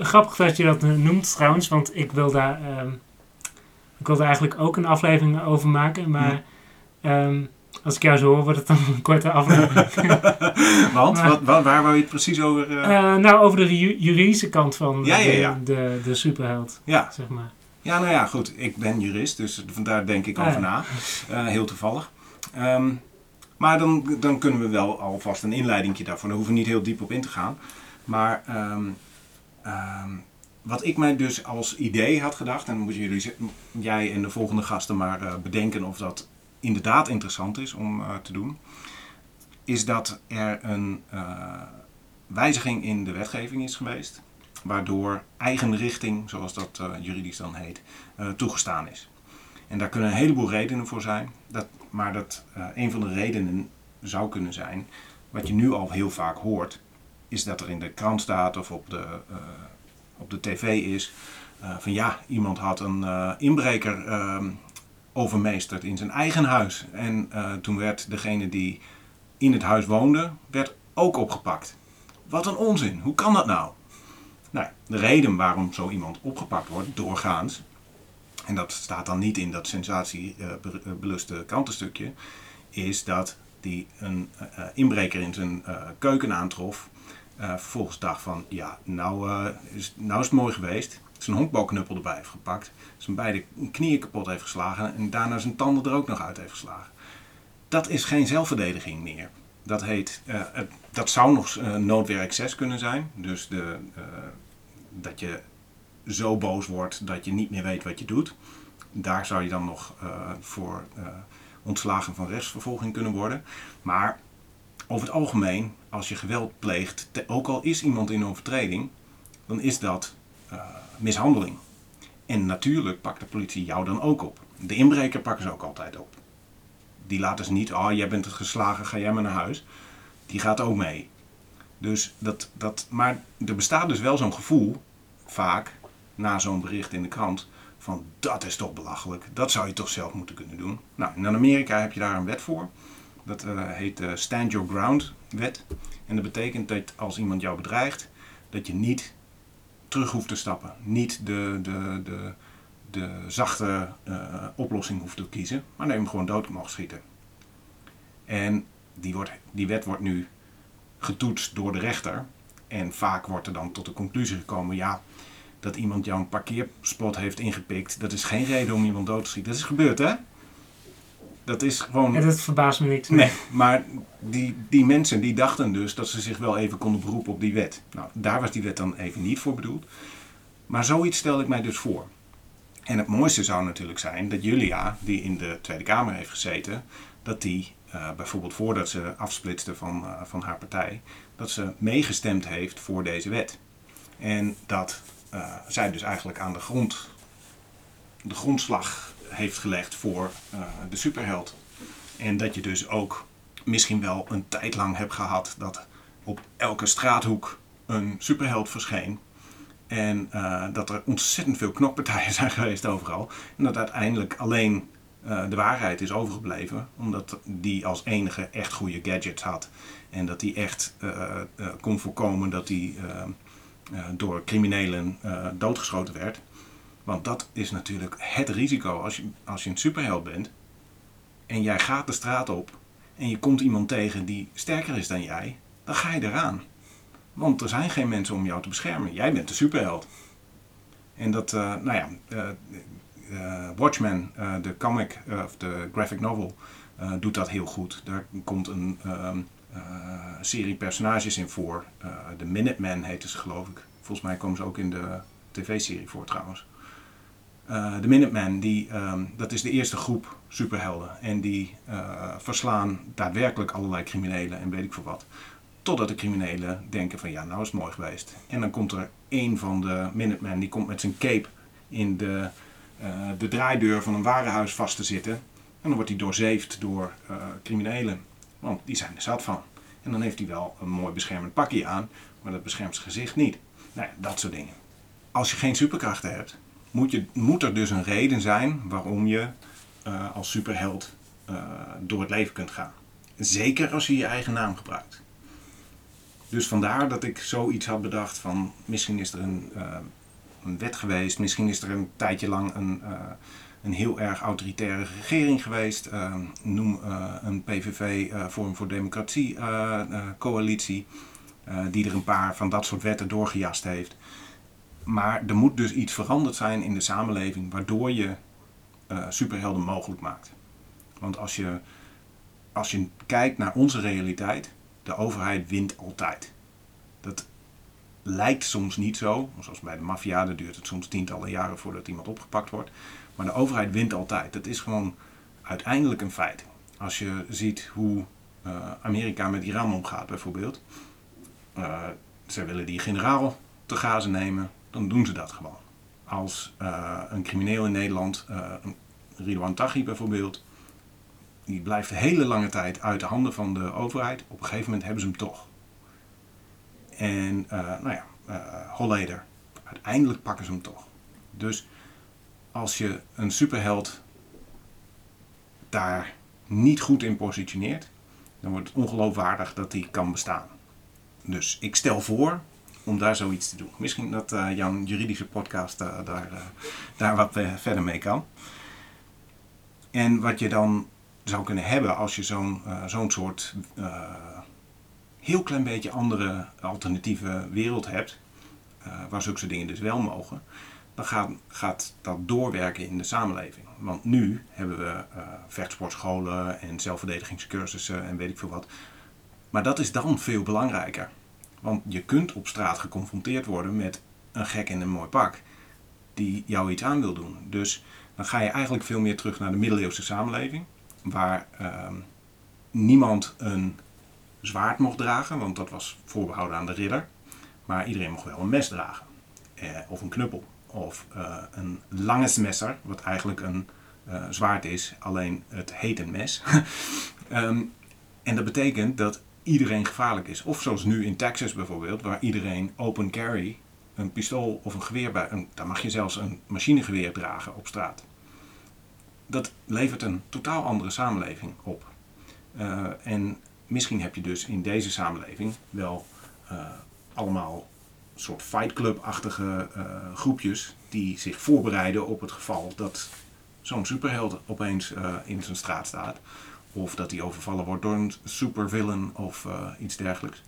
Speaker 1: grappig dat je dat noemt trouwens, want ik wil daar ehm, ik wilde eigenlijk ook een aflevering over maken, maar ehm, als ik jou zo hoor, wordt het dan een korte aflevering.
Speaker 2: Want? wat, waar wou je het precies over?
Speaker 1: Uh... nou, over de juridische kant van ja, ja, ja. De, de, de, superheld, ja. zeg maar.
Speaker 2: Ja, nou ja, goed. Ik ben jurist, dus vandaar denk ik over ah, na. Uh, heel toevallig. Um, maar dan, dan kunnen we wel alvast een inleidingje daarvoor. Daar hoeven we niet heel diep op in te gaan. Maar um, wat ik mij dus als idee had gedacht, en dan moeten jullie, jij en de volgende gasten maar uh, bedenken of dat inderdaad interessant is om uh, te doen, is dat er een uh, wijziging in de wetgeving is geweest, waardoor eigen richting, zoals dat juridisch dan heet, toegestaan is. En daar kunnen een heleboel redenen voor zijn, dat, maar dat een van de redenen zou kunnen zijn, wat je nu al heel vaak hoort, is dat er in de krant staat of op de op de tv is. Uh, van ja, iemand had een uh, inbreker uh, overmeesterd in zijn eigen huis. En uh, toen werd degene die in het huis woonde, werd ook opgepakt. Wat een onzin, hoe kan dat nou? Nou, de reden waarom zo iemand opgepakt wordt, doorgaans, en dat staat dan niet in dat sensatiebeluste krantenstukje, is dat die een inbreker in zijn keuken aantrof uh, vervolgens dacht van, ja, nou, uh, is, nou is het mooi geweest. Zijn honkbalknuppel erbij heeft gepakt. Zijn beide knieën kapot heeft geslagen. En daarna zijn tanden er ook nog uit heeft geslagen. Dat is geen zelfverdediging meer. Dat heet, het, dat zou nog noodwerk 6 kunnen zijn. Dus de, dat je zo boos wordt dat je niet meer weet wat je doet. Daar zou je dan nog voor ontslagen van rechtsvervolging kunnen worden. Maar over het algemeen, als je geweld pleegt, ook al is iemand in overtreding, dan is dat uh, mishandeling. En natuurlijk pakt de politie jou dan ook op. De inbreker pakken ze ook altijd op. Die laten ze niet, oh jij bent geslagen, ga jij maar naar huis. Die gaat ook mee. Dus dat, dat, maar er bestaat dus wel zo'n gevoel, vaak, na zo'n bericht in de krant, van dat is toch belachelijk, dat zou je toch zelf moeten kunnen doen. Nou, in Amerika heb je daar een wet voor. Dat uh, heet de Stand Your Ground wet. En dat betekent dat als iemand jou bedreigt, dat je niet terug hoeft te stappen. Niet de, de, de, de zachte uh, oplossing hoeft te kiezen, maar dat je hem gewoon dood mag schieten. En die, wordt, die wet wordt nu getoetst door de rechter. En vaak wordt er dan tot de conclusie gekomen, ja, dat iemand jou een parkeerspot heeft ingepikt, dat is geen reden om iemand dood te schieten. Dat is gebeurd, hè? Dat is gewoon...
Speaker 1: Ja, dat verbaast me niet.
Speaker 2: Nee, maar die, die mensen die dachten dus dat ze zich wel even konden beroepen op die wet. Nou, daar was die wet dan even niet voor bedoeld. Maar zoiets stel ik mij dus voor. En het mooiste zou natuurlijk zijn dat Julia, die in de Tweede Kamer heeft gezeten, dat die uh, bijvoorbeeld voordat ze afsplitste van, uh, van haar partij, dat ze meegestemd heeft voor deze wet. En dat uh, zij dus eigenlijk aan de, grond, de grondslag heeft gelegd voor de superheld. En dat je dus ook misschien wel een tijd lang hebt gehad dat op elke straathoek een superheld verscheen. En dat er ontzettend veel knokpartijen zijn geweest overal. En dat uiteindelijk alleen uh, de waarheid is overgebleven. Omdat die als enige echt goede gadgets had. En dat die echt kon voorkomen dat die door criminelen doodgeschoten werd. Want dat is natuurlijk het risico als je, als je een superheld bent. En jij gaat de straat op. En je komt iemand tegen die sterker is dan jij. Dan ga je eraan. Want er zijn geen mensen om jou te beschermen. Jij bent de superheld. En dat, nou ja, uh, Watchmen, de comic of de graphic novel, doet dat heel goed. Daar komt een um, serie personages in voor. de Minutemen heette ze geloof ik. Volgens mij komen ze ook in de tv-serie voor trouwens. De Minutemen, die, um, dat is de eerste groep superhelden. En die verslaan daadwerkelijk allerlei criminelen en weet ik veel wat. Totdat de criminelen denken van ja, nou is het mooi geweest. En dan komt er een van de Minutemen, die komt met zijn cape in de uh, de draaideur van een warenhuis vast te zitten. En dan wordt hij doorzeefd door criminelen. Want die zijn er zat van. En dan heeft hij wel een mooi beschermend pakje aan, maar dat beschermt zijn gezicht niet. Nou ja, dat soort dingen. Als je geen superkrachten hebt, moet, je, moet er dus een reden zijn waarom je uh, als superheld door het leven kunt gaan. Zeker als je je eigen naam gebruikt. Dus vandaar dat ik zoiets had bedacht van misschien is er een een wet geweest. Misschien is er een tijdje lang een, een heel erg autoritaire regering geweest. Noem een PVV Vorm voor Democratie coalitie. die er een paar van dat soort wetten doorgejast heeft. Maar er moet dus iets veranderd zijn in de samenleving waardoor je superhelden mogelijk maakt. Want als je, als je kijkt naar onze realiteit, de overheid wint altijd. Dat lijkt soms niet zo. Zoals bij de maffia, dan duurt het soms tientallen jaren voordat iemand opgepakt wordt. Maar de overheid wint altijd. Dat is gewoon uiteindelijk een feit. Als je ziet hoe uh, Amerika met Iran omgaat bijvoorbeeld. Uh, ze willen die generaal te gazen nemen, dan doen ze dat gewoon. Als uh, een crimineel in Nederland, Ridwan Taghi bijvoorbeeld, die blijft de hele lange tijd uit de handen van de overheid. Op een gegeven moment hebben ze hem toch. En uh, nou ja, uh, Holleder. Uiteindelijk pakken ze hem toch. Dus als je een superheld daar niet goed in positioneert, dan wordt het ongeloofwaardig dat die kan bestaan. Dus ik stel voor om daar zoiets te doen. Misschien dat uh, jouw juridische podcast uh, daar, uh, daar wat verder mee kan. En wat je dan zou kunnen hebben als je zo'n zo'n soort heel klein beetje andere alternatieve wereld hebt, waar zulke dingen dus wel mogen, dan gaat, gaat, dat doorwerken in de samenleving. Want nu hebben we vechtsportscholen en zelfverdedigingscursussen en weet ik veel wat. Maar dat is dan veel belangrijker. Want je kunt op straat geconfronteerd worden met een gek in een mooi pak die jou iets aan wil doen. Dus dan ga je eigenlijk veel meer terug naar de middeleeuwse samenleving, waar uh, niemand een zwaard mocht dragen, want dat was voorbehouden aan de ridder. Maar iedereen mocht wel een mes dragen. Eh, of een knuppel. Of eh, een langes messer, wat eigenlijk een eh, zwaard is, alleen het heet een mes. Ehm, en dat betekent dat iedereen gevaarlijk is. Of zoals nu in Texas bijvoorbeeld, waar iedereen open carry een pistool of een geweer bij. Een, daar mag je zelfs een machinegeweer dragen op straat. Dat levert een totaal andere samenleving op. Uh, en misschien heb je dus in deze samenleving wel uh, allemaal soort fight club-achtige uh, groepjes die zich voorbereiden op het geval dat zo'n superheld opeens in zijn straat staat. Of dat hij overvallen wordt door een supervillain of iets dergelijks.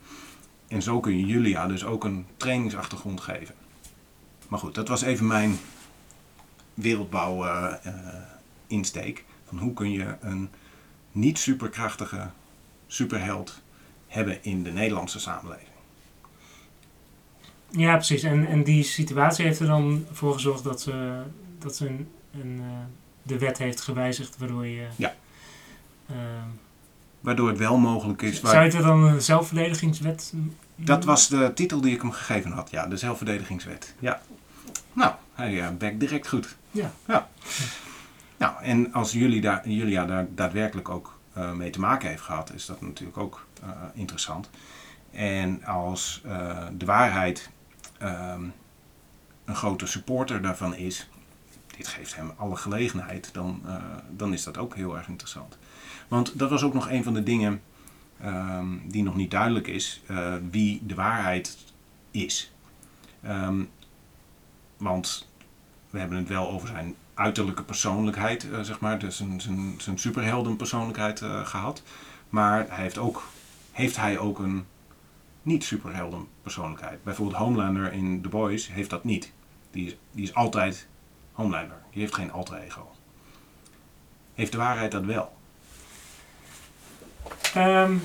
Speaker 2: En zo kun je Julia dus ook een trainingsachtergrond geven. Maar goed, dat was even mijn wereldbouw uh, insteek. Van hoe kun je een niet superkrachtige superheld hebben in de Nederlandse samenleving.
Speaker 1: Ja, precies. En, en die situatie heeft er dan voor gezorgd dat ze, dat ze een, een, de wet heeft gewijzigd, waardoor je.
Speaker 2: Ja. Uh, waardoor het wel mogelijk is.
Speaker 1: Waar... Zou je het dan een zelfverdedigingswet
Speaker 2: Dat was de titel die ik hem gegeven had, ja, de zelfverdedigingswet. Ja. Nou, hij bekt direct goed.
Speaker 1: Ja.
Speaker 2: ja. Nou, en als jullie daar, Julia daar daadwerkelijk ook uh, mee te maken heeft gehad, is dat natuurlijk ook uh, interessant. En als de waarheid um, een grote supporter daarvan is, dit geeft hem alle gelegenheid, dan, dan is dat ook heel erg interessant. Want dat was ook nog een van de dingen um, die nog niet duidelijk is, uh, wie de waarheid is. Um, want we hebben het wel over zijn uiterlijke persoonlijkheid, uh, zeg maar, dus zijn, zijn, zijn superheldenpersoonlijkheid uh, gehad. Maar hij heeft, ook, heeft hij ook een niet-superheldenpersoonlijkheid? Bijvoorbeeld Homelander in The Boys heeft dat niet. Die is, die is altijd Homelander. Die heeft geen alter ego. Heeft de waarheid dat wel?
Speaker 1: Um,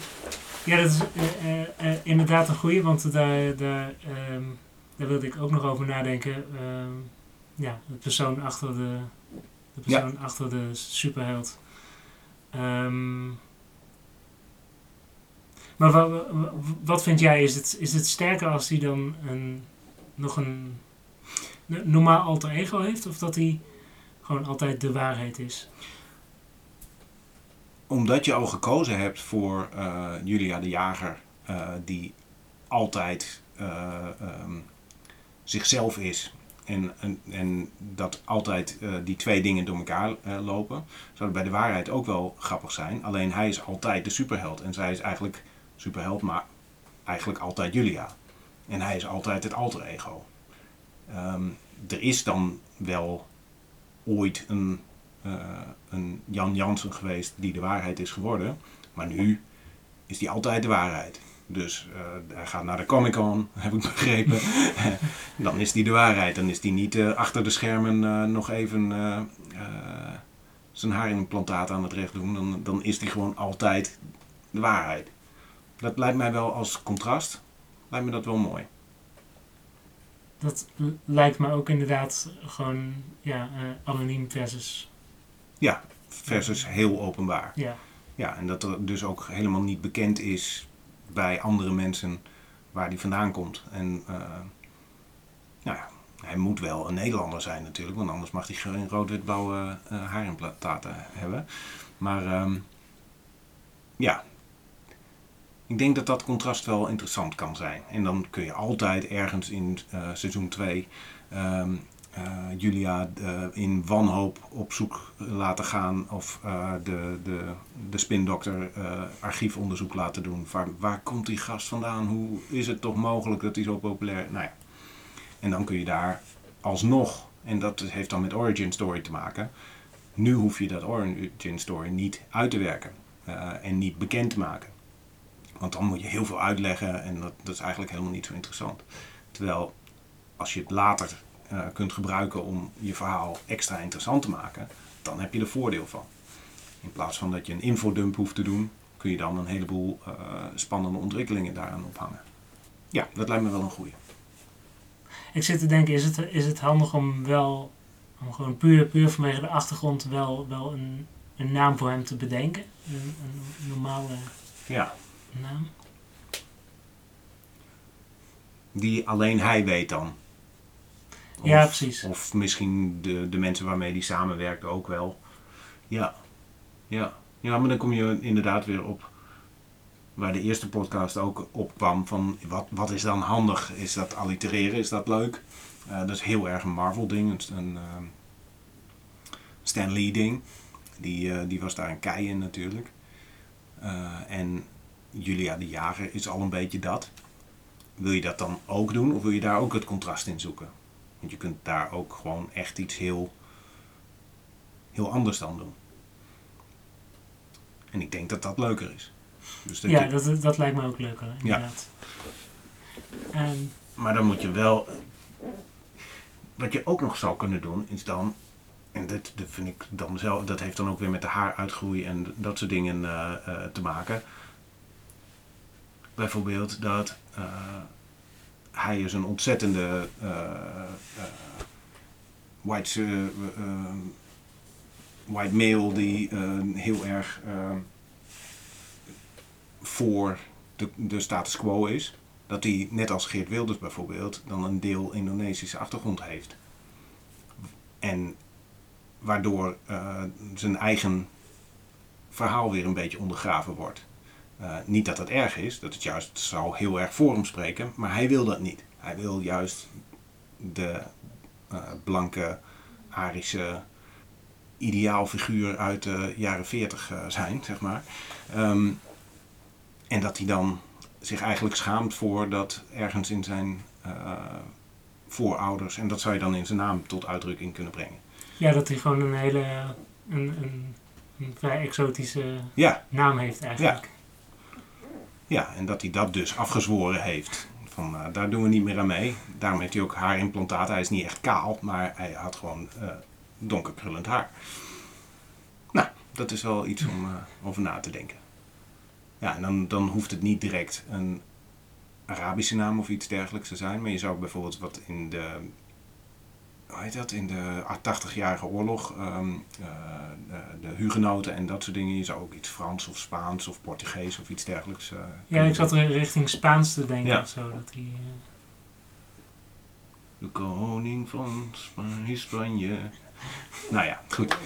Speaker 1: ja, dat is uh, uh, inderdaad een goede, want daar, daar, um, daar wilde ik ook nog over nadenken. Um, ja, de persoon achter de, de persoon ja. achter de superheld. maar wat, wat vind jij? Is het, is het sterker als hij dan een, nog een normaal alter ego heeft? Of dat hij gewoon altijd de waarheid is?
Speaker 2: Omdat je al gekozen hebt voor uh, Julia de Jager, uh, die altijd uh, um, zichzelf is. En, en, en dat altijd die twee dingen door elkaar lopen, zou het bij de waarheid ook wel grappig zijn. Alleen hij is altijd de superheld en zij is eigenlijk superheld, maar eigenlijk altijd Julia. En hij is altijd het alter ego. Um, er is dan wel ooit een een Jan Jansen geweest die de waarheid is geworden. Maar nu is die altijd de waarheid. Dus uh, hij gaat naar de Comic Con, heb ik begrepen. dan is die de waarheid. Dan is die niet uh, achter de schermen nog even zijn haarimplantaat aan het recht doen. Dan, dan is die gewoon altijd de waarheid. Dat lijkt mij wel als contrast, lijkt me dat wel mooi.
Speaker 1: Dat lijkt me ook inderdaad gewoon ja, anoniem versus
Speaker 2: ja, versus heel openbaar.
Speaker 1: Ja.
Speaker 2: Ja, en dat er dus ook helemaal niet bekend is bij andere mensen waar die vandaan komt. En uh, nou ja, hij moet wel een Nederlander zijn natuurlijk, want anders mag hij geen rood-wit-blauwe uh, haarimplantaten hebben. Maar um, ja, ik denk dat dat contrast wel interessant kan zijn. En dan kun je altijd ergens in uh, seizoen 2 um, uh, Julia uh, in wanhoop op zoek laten gaan of uh, de, de, de spindokter archiefonderzoek laten doen. Waar, waar komt die gast vandaan? Hoe is het toch mogelijk dat hij zo populair? Nou ja. En dan kun je daar alsnog, en dat heeft dan met origin story te maken, nu hoef je dat origin story niet uit te werken en niet bekend te maken. Want dan moet je heel veel uitleggen en dat, dat is eigenlijk helemaal niet zo interessant. Terwijl als je het later uh, kunt gebruiken om je verhaal extra interessant te maken, dan heb je er voordeel van. In plaats van dat je een infodump hoeft te doen, kun je dan een heleboel uh, spannende ontwikkelingen daaraan ophangen. Ja, dat lijkt me wel een goede.
Speaker 1: Ik zit te denken, is het, is het handig om wel, om gewoon puur, puur vanwege de achtergrond, wel, wel een, een naam voor hem te bedenken? Een, een normale
Speaker 2: ja.
Speaker 1: naam?
Speaker 2: die alleen hij weet dan.
Speaker 1: Ja, precies.
Speaker 2: Of misschien de, de mensen waarmee hij samenwerkt ook wel. Ja. ja. Ja, maar dan kom je inderdaad weer op waar de eerste podcast ook op kwam. Van wat, wat is dan handig? Is dat allitereren? Is dat leuk? Eh, dat is heel erg een Marvel ding. Een, een ehm, Stan Lee ding. Die, eh, die was daar een kei in natuurlijk. Eh, en Julia de Jager is al een beetje dat. Wil je dat dan ook doen of wil je daar ook het contrast in zoeken? Want je kunt daar ook gewoon echt iets heel, heel anders dan doen. En ik denk dat dat leuker is. Dus dat
Speaker 1: Ja,
Speaker 2: je-
Speaker 1: dat, dat lijkt me ook leuker, inderdaad. En,
Speaker 2: Maar dan moet je wel. Wat je ook nog zou kunnen doen, is dan. En dat, dat vind ik dan zelf. Dat heeft dan ook weer met de haaruitgroei en dat soort dingen eh, eh, te maken. Bijvoorbeeld dat. eh, hij is een ontzettende. eh, eh, white, eh, white male die heel erg. voor de, de status quo is dat hij, net als Geert Wilders bijvoorbeeld, dan een deel Indonesische achtergrond heeft. En waardoor zijn eigen verhaal weer een beetje ondergraven wordt. Eh, niet dat dat erg is, dat het juist zou heel erg voor hem spreken, maar hij wil dat niet. Hij wil juist de eh, blanke, Arische ideaalfiguur uit de jaren 40 eh, zijn, zeg maar. Ehm, en dat hij dan zich eigenlijk schaamt voor dat ergens in zijn voorouders. En dat zou je dan in zijn naam tot uitdrukking kunnen brengen.
Speaker 1: ja, dat hij gewoon een hele, een, een, een vrij exotische
Speaker 2: Ja,
Speaker 1: naam heeft eigenlijk.
Speaker 2: ja en dat hij dat dus afgezworen heeft. Van eh, daar doen we niet meer aan mee. Daarom heeft hij ook haarimplantaten. Hij is niet echt kaal, maar hij had gewoon eh donker krullend haar. Nou, dat is wel iets om eh, over na te denken. Ja, en dan, dan hoeft het niet direct een Arabische naam of iets dergelijks te zijn. Maar je zou bijvoorbeeld wat in de, hoe heet dat, in de 80-jarige oorlog, ehm, eh, de, de hugenoten en dat soort dingen. Je zou ook iets Frans of Spaans of Portugees of iets dergelijks. eh,
Speaker 1: Ja, ik zat er richting Spaans te denken
Speaker 2: Ja.
Speaker 1: of zo. Dat hij, eh,
Speaker 2: De koning van Spa- Spanje. Nou ja, goed.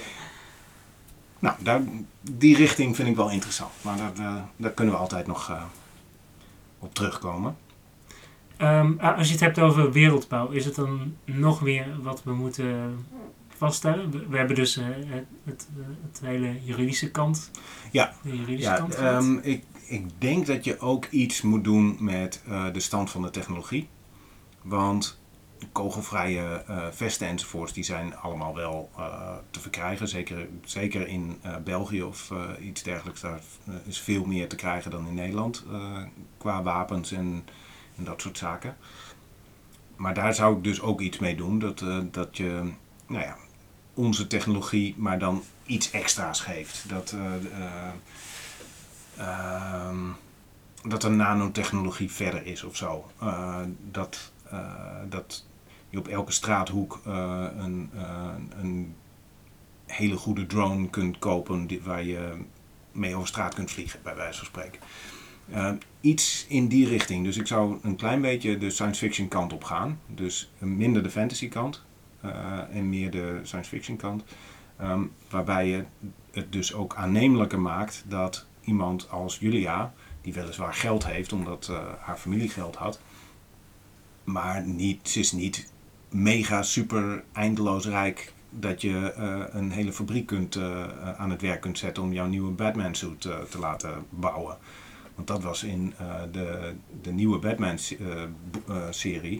Speaker 2: Nou, daar, die richting vind ik wel interessant. Maar daar, daar kunnen we altijd nog op terugkomen.
Speaker 1: Ehm, ah, als je het hebt over wereldbouw, is het dan nog meer wat we moeten vaststellen? We, we hebben dus eh, het, het, het hele juridische kant.
Speaker 2: Ja.
Speaker 1: De juridische
Speaker 2: Ja,
Speaker 1: kant
Speaker 2: ehm, ik, ik denk dat je ook iets moet doen met eh, de stand van de technologie. Want kogelvrije eh, vesten enzovoorts, die zijn allemaal wel te verkrijgen. Zeker, zeker in België of iets dergelijks. Daar is veel meer te krijgen dan in Nederland qua wapens en, en dat soort zaken. Maar daar zou ik dus ook iets mee doen. Dat, eh, dat je nou ja, onze technologie maar dan iets extra's geeft. Dat, ehm, dat de nanotechnologie verder is of zo. Dat, dat je op elke straathoek een, een hele goede drone kunt kopen waar je mee over straat kunt vliegen, bij wijze van spreken. Eh, iets in die richting. Dus ik zou een klein beetje de science fiction kant op gaan. Dus minder de fantasy kant eh, en meer de science fiction kant. Ehm, waarbij je het dus ook aannemelijker maakt dat iemand als Julia, die weliswaar geld heeft omdat eh, haar familie geld had, maar niet, ze is niet mega super eindeloos rijk dat je een hele fabriek kunt, aan het werk kunt zetten om jouw nieuwe Batman suit eh, te laten bouwen. Want dat was in eh, de, de nieuwe Batman se- eh, eh,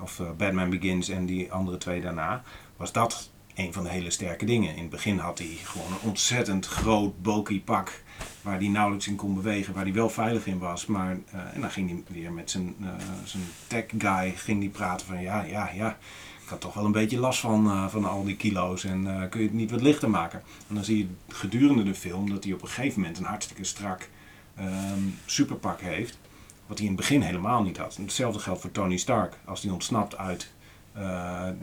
Speaker 2: of Batman Begins en die andere twee daarna, was dat een van de hele sterke dingen. In het begin had hij gewoon een ontzettend groot bulky pak waar hij nauwelijks in kon bewegen, waar hij wel veilig in was. Maar, en dan ging hij weer met zijn, zijn tech guy ging die praten van ja, ja, ja, ik had toch wel een beetje last van, van al die kilo's en kun je het niet wat lichter maken. En dan zie je gedurende de film dat hij op een gegeven moment een hartstikke strak ehm, superpak heeft. Wat hij in het begin helemaal niet had. Hetzelfde geldt voor Tony Stark. Als hij ontsnapt uit eh, eh,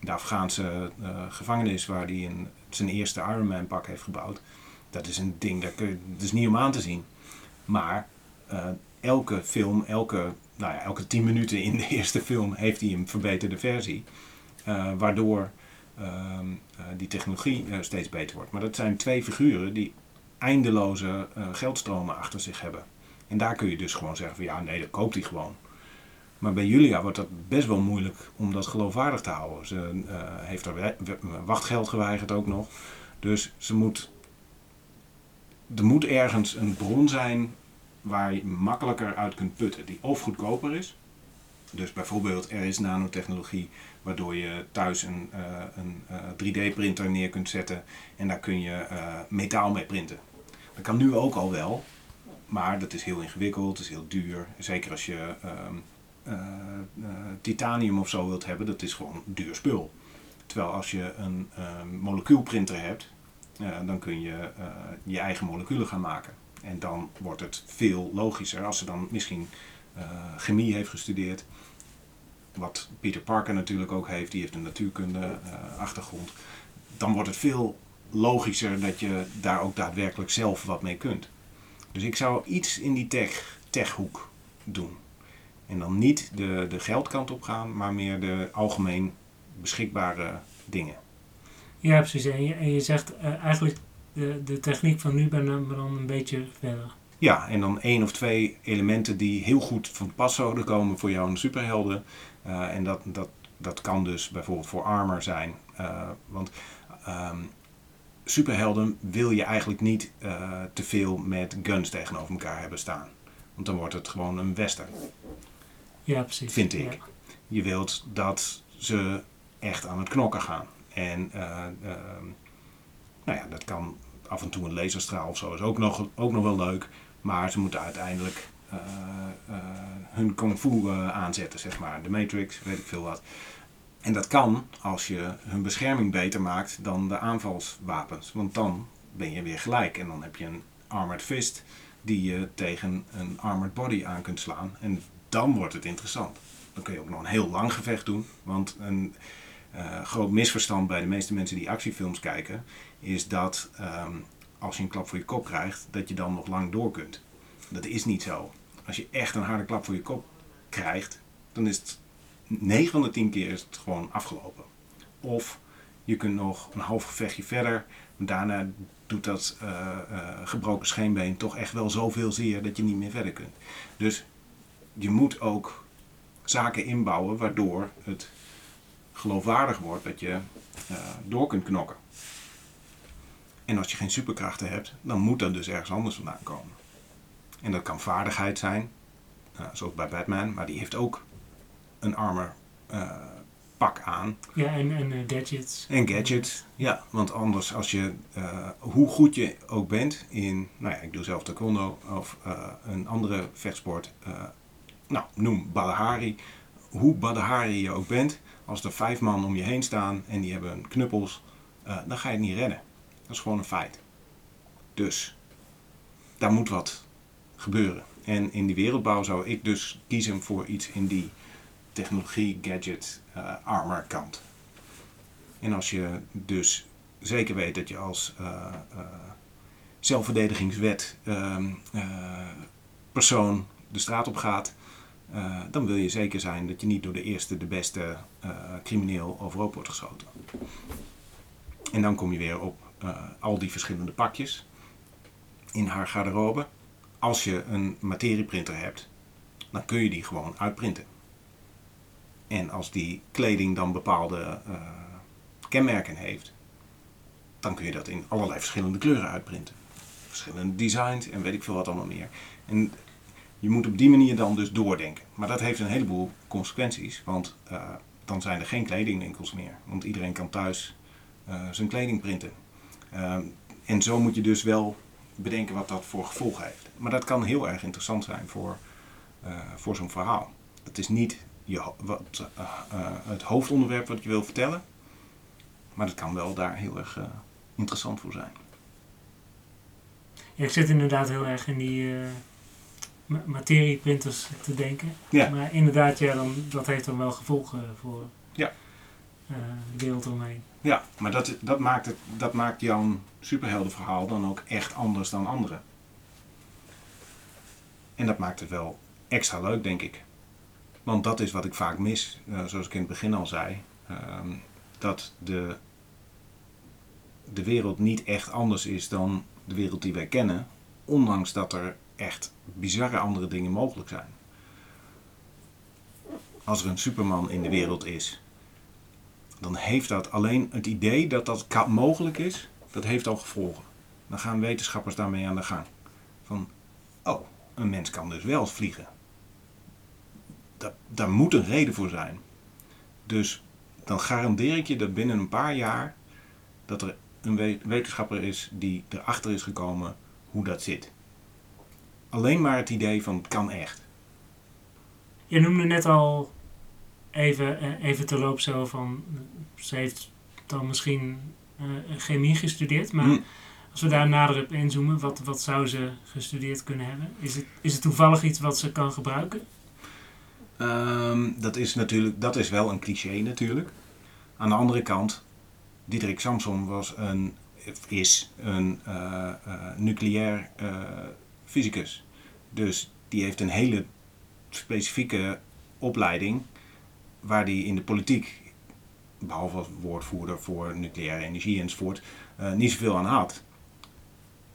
Speaker 2: de Afghaanse eh, gevangenis waar hij zijn eerste Iron Man pak heeft gebouwd. Dat is een ding, dat, kun je, is niet om aan te zien. Maar elke film, elke nou ja, elke 10 minuten in de eerste film heeft hij een verbeterde versie. Waardoor ehm, die technologie steeds beter wordt. Maar dat zijn twee figuren die eindeloze geldstromen achter zich hebben. En daar kun je dus gewoon zeggen van ja, nee, dat koopt hij gewoon. Maar bij Julia wordt dat best wel moeilijk om dat geloofwaardig te houden. Ze heeft haar wachtgeld geweigerd ook nog. Dus ze moet, er moet ergens een bron zijn waar je makkelijker uit kunt putten, die of goedkoper is. Dus bijvoorbeeld er is nanotechnologie waardoor je thuis een, uh, een 3D-printer neer kunt zetten en daar kun je metaal mee printen. Dat kan nu ook al wel, maar dat is heel ingewikkeld, is heel duur. Zeker als je ehm, titanium of zo wilt hebben, dat is gewoon duur spul. Terwijl als je een ehm, molecuulprinter hebt, dan kun je je eigen moleculen gaan maken. En dan wordt het veel logischer als ze dan misschien chemie heeft gestudeerd. Wat Peter Parker natuurlijk ook heeft, die heeft een natuurkunde achtergrond. Dan wordt het veel logischer dat je daar ook daadwerkelijk zelf wat mee kunt. Dus ik zou iets in die tech, techhoek doen. En dan niet de, de geldkant op gaan, maar meer de algemeen beschikbare dingen.
Speaker 1: Ja, precies. En je, en je zegt uh, eigenlijk de, de techniek van nu ben dan, dan een beetje verder.
Speaker 2: Ja, en dan één of twee elementen die heel goed van pas zouden komen voor jouw superhelden. Uh, en dat, dat, dat kan dus bijvoorbeeld voor armor zijn. Uh, want um, superhelden wil je eigenlijk niet uh, te veel met guns tegenover elkaar hebben staan. Want dan wordt het gewoon een western.
Speaker 1: Ja, precies.
Speaker 2: Vind ik. Ja. Je wilt dat ze echt aan het knokken gaan. En ehm, nou ja, dat kan af en toe een laserstraal of zo is ook nog, ook nog wel leuk. Maar ze moeten uiteindelijk uh, hun kung fu aanzetten, zeg maar. De Matrix, weet ik veel wat. En dat kan als je hun bescherming beter maakt dan de aanvalswapens. Want dan ben je weer gelijk. En dan heb je een armored fist die je tegen een armored body aan kunt slaan. En dan wordt het interessant. Dan kun je ook nog een heel lang gevecht doen. Want een groot misverstand bij de meeste mensen die actiefilms kijken is dat um, als je een klap voor je kop krijgt, dat je dan nog lang door kunt. Dat is niet zo. Als je echt een harde klap voor je kop krijgt, dan is het 9 van de 10 keer is het gewoon afgelopen. Of je kunt nog een half gevechtje verder. Daarna doet dat uh, uh, gebroken scheenbeen toch echt wel zoveel zeer dat je niet meer verder kunt. Dus je moet ook zaken inbouwen waardoor het geloofwaardig wordt dat je uh, door kunt knokken. En als je geen superkrachten hebt, dan moet dat dus ergens anders vandaan komen. En dat kan vaardigheid zijn, zoals bij Batman, maar die heeft ook een armor uh, pak aan.
Speaker 1: Ja, en, en uh, gadgets.
Speaker 2: En gadgets, ja. Want anders, als je, hoe goed je ook bent in, nou ja, ik doe zelf taekwondo of een andere vechtsport, nou, noem Badahari. Hoe Badahari je ook bent, als er vijf man om je heen staan en die hebben knuppels, dan ga je het niet redden. Dat is gewoon een feit. Dus daar moet wat gebeuren. En in die wereldbouw zou ik dus kiezen voor iets in die technologie, gadget, uh, armor kant. En als je dus zeker weet dat je als uh, zelfverdedigingswet ehm, persoon de straat op gaat, dan wil je zeker zijn dat je niet door de eerste, de beste crimineel overhoop wordt geschoten. En dan kom je weer op al die verschillende pakjes in haar garderobe. Als je een materieprinter hebt, dan kun je die gewoon uitprinten. En als die kleding dan bepaalde uh, kenmerken heeft, dan kun je dat in allerlei verschillende kleuren uitprinten. Verschillende designs en weet ik veel wat allemaal meer. En je moet op die manier dan dus doordenken. Maar dat heeft een heleboel consequenties, want uh, dan zijn er geen kledingwinkels meer. Want iedereen kan thuis uh, zijn kleding printen. Ehm, en zo moet je dus wel bedenken wat dat voor gevolg heeft. Maar dat kan heel erg interessant zijn voor, voor zo'n verhaal. Het is niet je, wat, uh, uh, het hoofdonderwerp wat je wil vertellen, maar het kan wel daar heel erg interessant voor zijn.
Speaker 1: Ja, ik zit inderdaad heel erg in die materieprinters te denken.
Speaker 2: Ja.
Speaker 1: Maar inderdaad, ja, dan, dat heeft dan wel gevolgen voor
Speaker 2: ja.
Speaker 1: de wereld omheen.
Speaker 2: Ja, maar dat, dat, maakt het, dat maakt jouw superheldenverhaal dan ook echt anders dan andere. En dat maakt het wel extra leuk, denk ik. Want dat is wat ik vaak mis, uh, zoals ik in het begin al zei. Ehm, dat de, de wereld niet echt anders is dan de wereld die wij kennen. Ondanks dat er echt bizarre andere dingen mogelijk zijn. Als er een superman in de wereld is, dan heeft dat alleen het idee dat dat mogelijk is, dat heeft al gevolgen. Dan gaan wetenschappers daarmee aan de gang. Van, oh, een mens kan dus wel vliegen. Daar moet een reden voor zijn. Dus dan garandeer ik je dat binnen een paar jaar dat er een wetenschapper is die erachter is gekomen hoe dat zit. Alleen maar het idee van het kan echt.
Speaker 1: Je noemde net al even, eh, even te loop zo van ze heeft dan misschien uh, chemie gestudeerd, maar hmm. als we daar nader op inzoomen, wat, wat zou ze gestudeerd kunnen hebben? Is het, is het toevallig iets wat ze kan gebruiken?
Speaker 2: Ehm, dat, is natuurlijk, dat is wel een cliché natuurlijk. Aan de andere kant, Diederik Samson was een, is een uh, nucleair fysicus. Dus die heeft een hele specifieke opleiding waar die in de politiek, behalve als woordvoerder voor nucleaire energie enzovoort, niet zoveel aan had.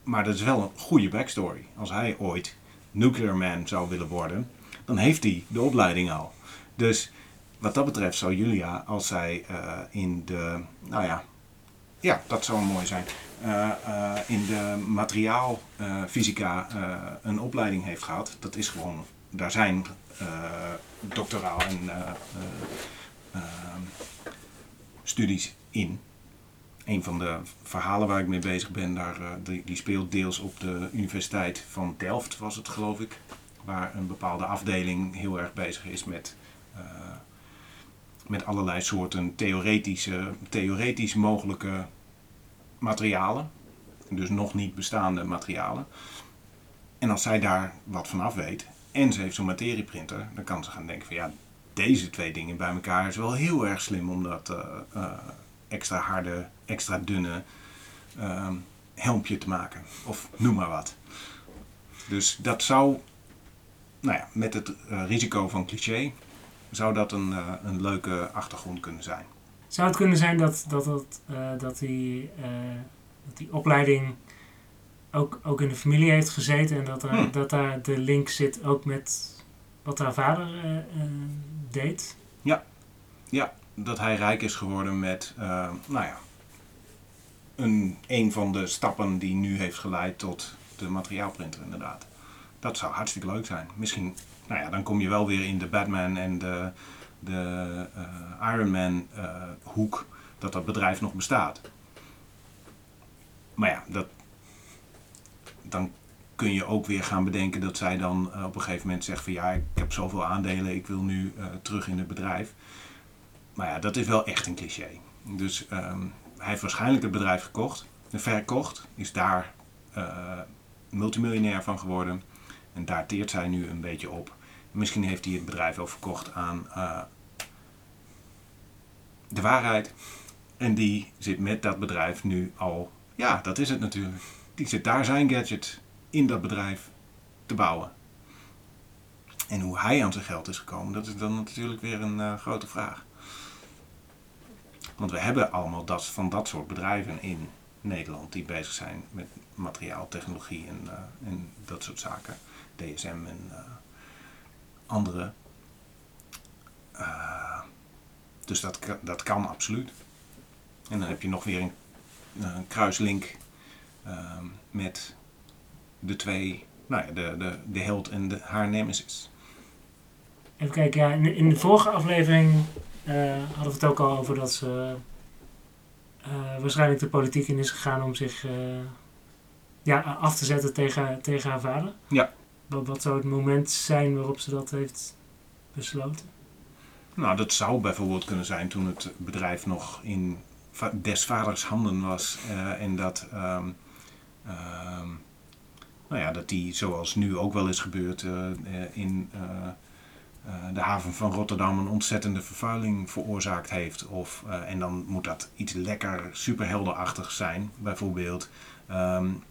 Speaker 2: Maar dat is wel een goede backstory. Als hij ooit nuclear man zou willen worden, dan heeft hij de opleiding al. Dus wat dat betreft zou Julia, als zij uh, in de, nou ja, ja, dat zou mooi zijn. Uh, uh, in de materiaalfysica een opleiding heeft gehad. Dat is gewoon, daar zijn doctoraal en studies in. Een van de verhalen waar ik mee bezig ben, daar, die, die speelt deels op de Universiteit van Delft, was het geloof ik. Waar een bepaalde afdeling heel erg bezig is met met allerlei soorten theoretische, theoretisch mogelijke materialen. Dus nog niet bestaande materialen. En als zij daar wat van af weet en ze heeft zo'n materieprinter, dan kan ze gaan denken van ja, deze twee dingen bij elkaar is wel heel erg slim om dat uh, uh, extra harde, extra dunne uh, helmpje te maken. Of noem maar wat. Dus dat zou, nou ja, met het risico van cliché, zou dat een, een leuke achtergrond kunnen zijn.
Speaker 1: Zou het kunnen zijn dat, dat, dat, uh, dat, die, dat die opleiding ook, ook in de familie heeft gezeten en dat, er, hmm. dat daar de link zit ook met wat haar vader deed?
Speaker 2: Ja. ja, dat hij rijk is geworden met, nou ja, een, een van de stappen die nu heeft geleid tot de materiaalprinter inderdaad. Dat zou hartstikke leuk zijn. Misschien, nou ja, dan kom je wel weer in de Batman en de de uh, Ironman uh, hoek dat dat bedrijf nog bestaat. Maar ja, dat, dan kun je ook weer gaan bedenken dat zij dan uh, op een gegeven moment zegt van ja, ik heb zoveel aandelen, ik wil nu terug in het bedrijf. Maar ja, dat is wel echt een cliché. Dus um, hij heeft waarschijnlijk het bedrijf gekocht, verkocht, is daar multimiljonair van geworden. En daar teert zij nu een beetje op. Misschien heeft hij het bedrijf wel verkocht aan uh, de waarheid. En die zit met dat bedrijf nu al, ja, dat is het natuurlijk. Die zit daar zijn gadget in dat bedrijf te bouwen. En hoe hij aan zijn geld is gekomen, dat is dan natuurlijk weer een uh, grote vraag. Want we hebben allemaal dat, van dat soort bedrijven in Nederland die bezig zijn met materiaaltechnologie en, uh, en dat soort zaken. DSM en uh, andere. Uh, dus dat, dat kan absoluut. En dan heb je nog weer een, een kruislink uh, met de twee, nou ja, de, de, de held en de, haar nemesis.
Speaker 1: Even kijken, ja, in, in de vorige aflevering uh, hadden we het ook al over dat ze uh, waarschijnlijk de politiek in is gegaan om zich ja, af te zetten tegen, tegen haar vader.
Speaker 2: Ja.
Speaker 1: Wat, zou het moment zijn waarop ze dat heeft besloten?
Speaker 2: Nou, dat zou bijvoorbeeld kunnen zijn toen het bedrijf nog in des vaders handen was. Uh, en dat, um, uh, nou ja, dat die, zoals nu ook wel is gebeurd, uh, in de haven van Rotterdam een ontzettende vervuiling veroorzaakt heeft. Of, en dan moet dat iets lekker superhelderachtig zijn. Bijvoorbeeld um,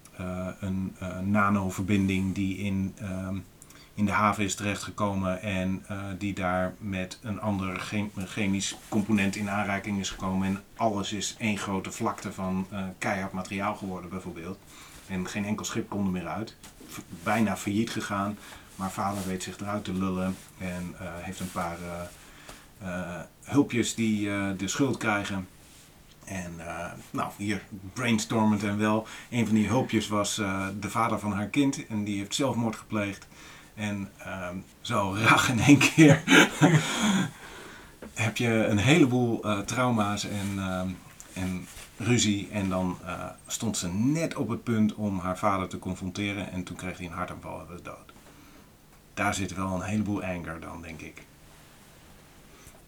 Speaker 2: een nanoverbinding die in in de haven is terechtgekomen en die daar met een ander chemisch component in aanraking is gekomen. En alles is één grote vlakte van keihard materiaal geworden bijvoorbeeld. En geen enkel schip kon er meer uit. bijna failliet gegaan. Maar vader weet zich eruit te lullen en heeft een paar hulpjes die de schuld krijgen. En uh, nou, hier brainstormend en wel. Een van die hulpjes was uh, de vader van haar kind. En die heeft zelfmoord gepleegd. En uh, zo rag in één keer heb je een heleboel uh, trauma's en, en ruzie. En dan stond ze net op het punt om haar vader te confronteren. En toen kreeg hij een hartaanval en was dood. Daar zit wel een heleboel anger dan, denk ik.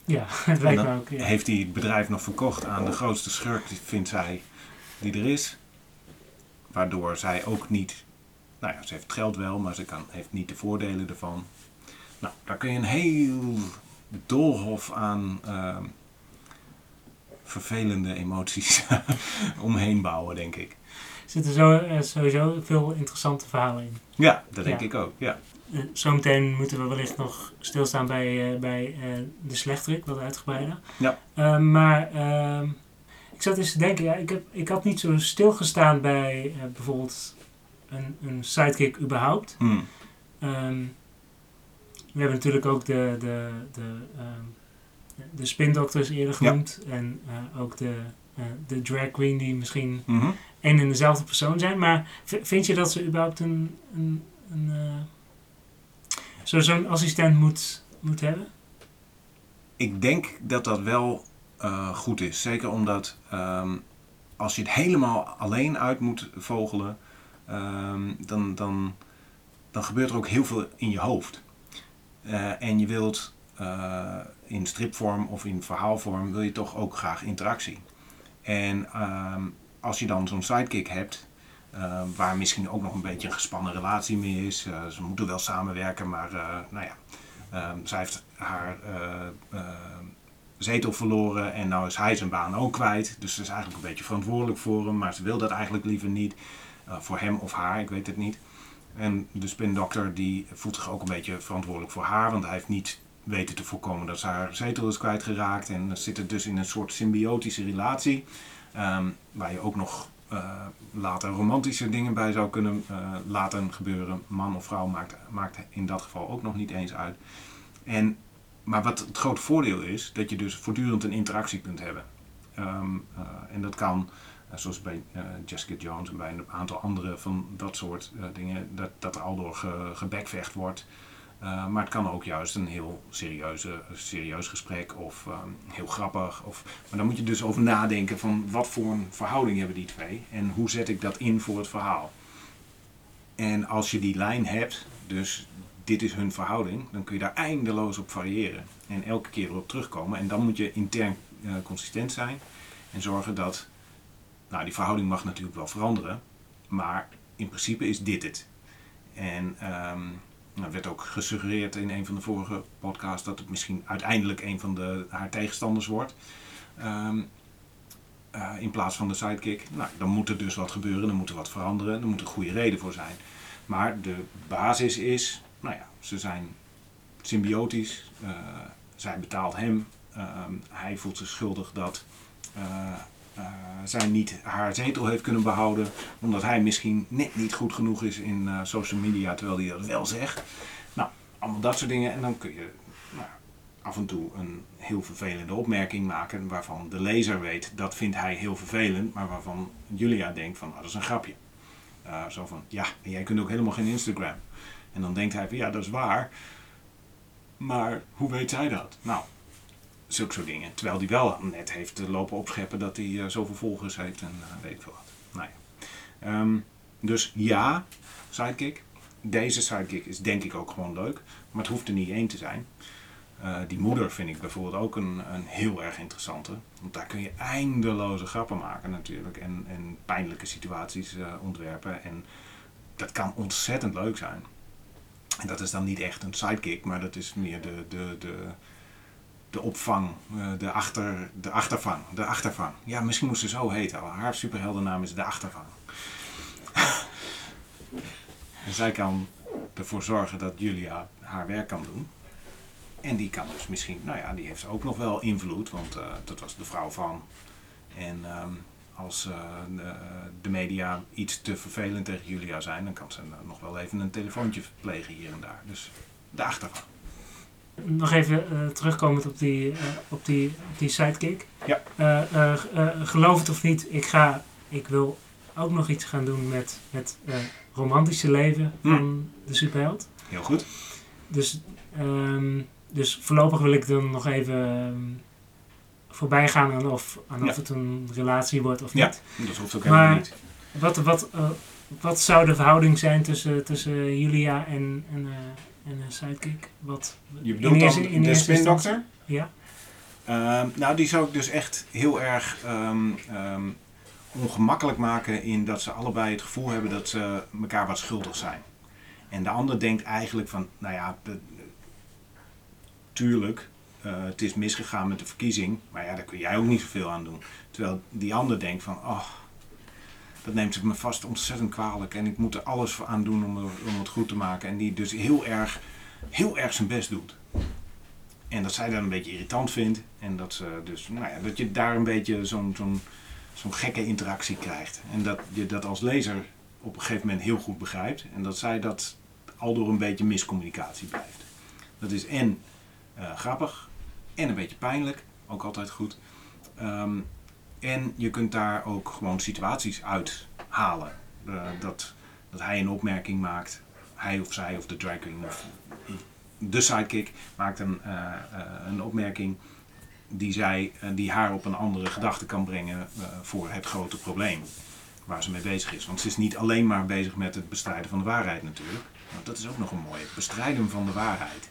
Speaker 1: Ja, het lijkt me ook.
Speaker 2: Heeft hij het bedrijf nog verkocht aan de grootste schurk, vindt zij, die er is. Waardoor zij ook niet, nou ja, ze heeft geld wel, maar ze kan, heeft niet de voordelen ervan. Nou, daar kun je een heel doolhof aan uh, vervelende emoties omheen bouwen, denk ik.
Speaker 1: Er zitten zo, uh, sowieso veel interessante verhalen in.
Speaker 2: Ja, dat denk ik ook, ja.
Speaker 1: Uh, zometeen moeten we wellicht nog stilstaan bij, uh, bij uh, de slechterik, wat uitgebreider.
Speaker 2: Ja.
Speaker 1: maar ehm, ik zat eens te denken, ja, ik, heb, ik had niet zo stilgestaan bij bijvoorbeeld een, een sidekick überhaupt.
Speaker 2: Hmm.
Speaker 1: Um, we hebben natuurlijk ook de, de, de, um, de spindokters eerder genoemd. Ja. En ook de, de drag queen die misschien
Speaker 2: mm -hmm.
Speaker 1: één en dezelfde persoon zijn. Maar vind je dat ze überhaupt een... een, een zo zo'n assistent moet, moet hebben?
Speaker 2: Ik denk dat dat wel uh, goed is. Zeker omdat um, als je het helemaal alleen uit moet vogelen, um, dan, dan, dan gebeurt er ook heel veel in je hoofd. Uh, en je wilt uh, in stripvorm of in verhaalvorm wil je toch ook graag interactie. En um, als je dan zo'n sidekick hebt, uh, waar misschien ook nog een beetje een gespannen relatie mee is. Uh, ze moeten wel samenwerken, maar uh, nou ja, zij heeft haar zetel verloren en nou is hij zijn baan ook kwijt. Dus ze is eigenlijk een beetje verantwoordelijk voor hem, maar ze wil dat eigenlijk liever niet. voor hem of haar, ik weet het niet. En de spindokter die voelt zich ook een beetje verantwoordelijk voor haar, want hij heeft niet weten te voorkomen dat ze haar zetel is kwijtgeraakt. En zit er dus in een soort symbiotische relatie, um, waar je ook nog uh, later romantische dingen bij zou kunnen uh, laten gebeuren. Man of vrouw maakt, maakt in dat geval ook nog niet eens uit. En, maar wat het grote voordeel is, dat je dus voortdurend een interactie kunt hebben. Um, uh, en dat kan, zoals bij Jessica Jones en bij een aantal andere van dat soort dingen, dat, dat er al door ge, gebekvecht wordt. Uh, maar het kan ook juist een heel serieuze, serieus gesprek of um, heel grappig. Of, maar dan moet je dus over nadenken van wat voor een verhouding hebben die twee en hoe zet ik dat in voor het verhaal. En als je die lijn hebt, dus dit is hun verhouding, dan kun je daar eindeloos op variëren. En elke keer erop terugkomen. En dan moet je intern uh, consistent zijn en zorgen dat, nou die verhouding mag natuurlijk wel veranderen, maar in principe is dit het. En um, er werd ook gesuggereerd in een van de vorige podcasts dat het misschien uiteindelijk een van de, haar tegenstanders wordt. Um, uh, in plaats van de sidekick. Nou, dan moet er dus wat gebeuren, dan moet er wat veranderen, er moet een goede reden voor zijn. Maar de basis is, nou ja, ze zijn symbiotisch. Uh, zij betaalt hem. Uh, hij voelt zich schuldig dat uh, zij niet haar zetel heeft kunnen behouden. Omdat hij misschien net niet goed genoeg is in uh, social media, terwijl hij dat wel zegt. Nou, allemaal dat soort dingen. En dan kun je nou, af en toe een heel vervelende opmerking maken. Waarvan de lezer weet, dat vindt hij heel vervelend. Maar waarvan Julia denkt van, oh, dat is een grapje. Uh, zo van, ja, jij kunt ook helemaal geen Instagram. En dan denkt hij van, ja, dat is waar. Maar hoe weet zij dat? Nou, zulke soort dingen. Terwijl hij wel net heeft lopen opscheppen dat hij uh, zoveel volgers heeft en uh, weet ik veel wat. Nou ja. Um, dus ja, sidekick. Deze sidekick is denk ik ook gewoon leuk. Maar het hoeft er niet één te zijn. Uh, die moeder vind ik bijvoorbeeld ook een, een heel erg interessante. Want daar kun je eindeloze grappen maken natuurlijk. En, en pijnlijke situaties ontwerpen. En dat kan ontzettend leuk zijn. En dat is dan niet echt een sidekick, maar dat is meer de, de, de, de opvang, de, achter, de achtervang. De achtervang. Ja, misschien moest ze zo heten. Haar superheldennaam is de achtervang. en zij kan ervoor zorgen dat Julia haar werk kan doen. En die kan dus misschien, nou ja, die heeft ook nog wel invloed, want uh, dat was de vrouw van. En ehm, als uh, de, de, media iets te vervelend tegen Julia zijn, dan kan ze nog wel even een telefoontje plegen hier en daar. Dus de achtergrond.
Speaker 1: Nog even uh, terugkomend op die, op die, op die sidekick.
Speaker 2: Ja.
Speaker 1: geloof het of niet, ik, ga, ik wil ook nog iets gaan doen met het romantische leven hm. van de superheld.
Speaker 2: Heel goed.
Speaker 1: Dus um, dus voorlopig wil ik dan nog even um, voorbij gaan aan of, aan of het een relatie wordt of niet.
Speaker 2: Ja, dat hoeft ook helemaal niet.
Speaker 1: Wat, wat, uh, wat zou de verhouding zijn tussen, tussen Julia en, en, uh, en een sidekick? Wat,
Speaker 2: Je bedoelt dan in de spindokter?
Speaker 1: Ja.
Speaker 2: Uh, nou, die zou ik dus echt heel erg um, um, ongemakkelijk maken in dat ze allebei het gevoel hebben dat ze elkaar wat schuldig zijn. En de ander denkt eigenlijk van, nou ja, tuurlijk, uh, het is misgegaan met de verkiezing, maar ja, daar kun jij ook niet zoveel aan doen. Terwijl die ander denkt van, oh, dat neemt zich me vast ontzettend kwalijk en ik moet er alles voor aan doen om, om het goed te maken. En die dus heel erg, heel erg zijn best doet. En dat zij dat een beetje irritant vindt en dat, ze dus, nou ja, dat je daar een beetje zo'n zo'n zo'n gekke interactie krijgt. En dat je dat als lezer op een gegeven moment heel goed begrijpt en dat zij dat al door een beetje miscommunicatie blijft. Dat is en uh, grappig en een beetje pijnlijk, ook altijd goed. Um, en je kunt daar ook gewoon situaties uit halen. Uh, dat, dat hij een opmerking maakt, hij of zij of de drag queen of de sidekick maakt een, uh, een opmerking die, zij, die haar op een andere gedachte kan brengen voor het grote probleem waar ze mee bezig is. Want ze is niet alleen maar bezig met het bestrijden van de waarheid natuurlijk. Want dat is ook nog een mooie. Bestrijden van de waarheid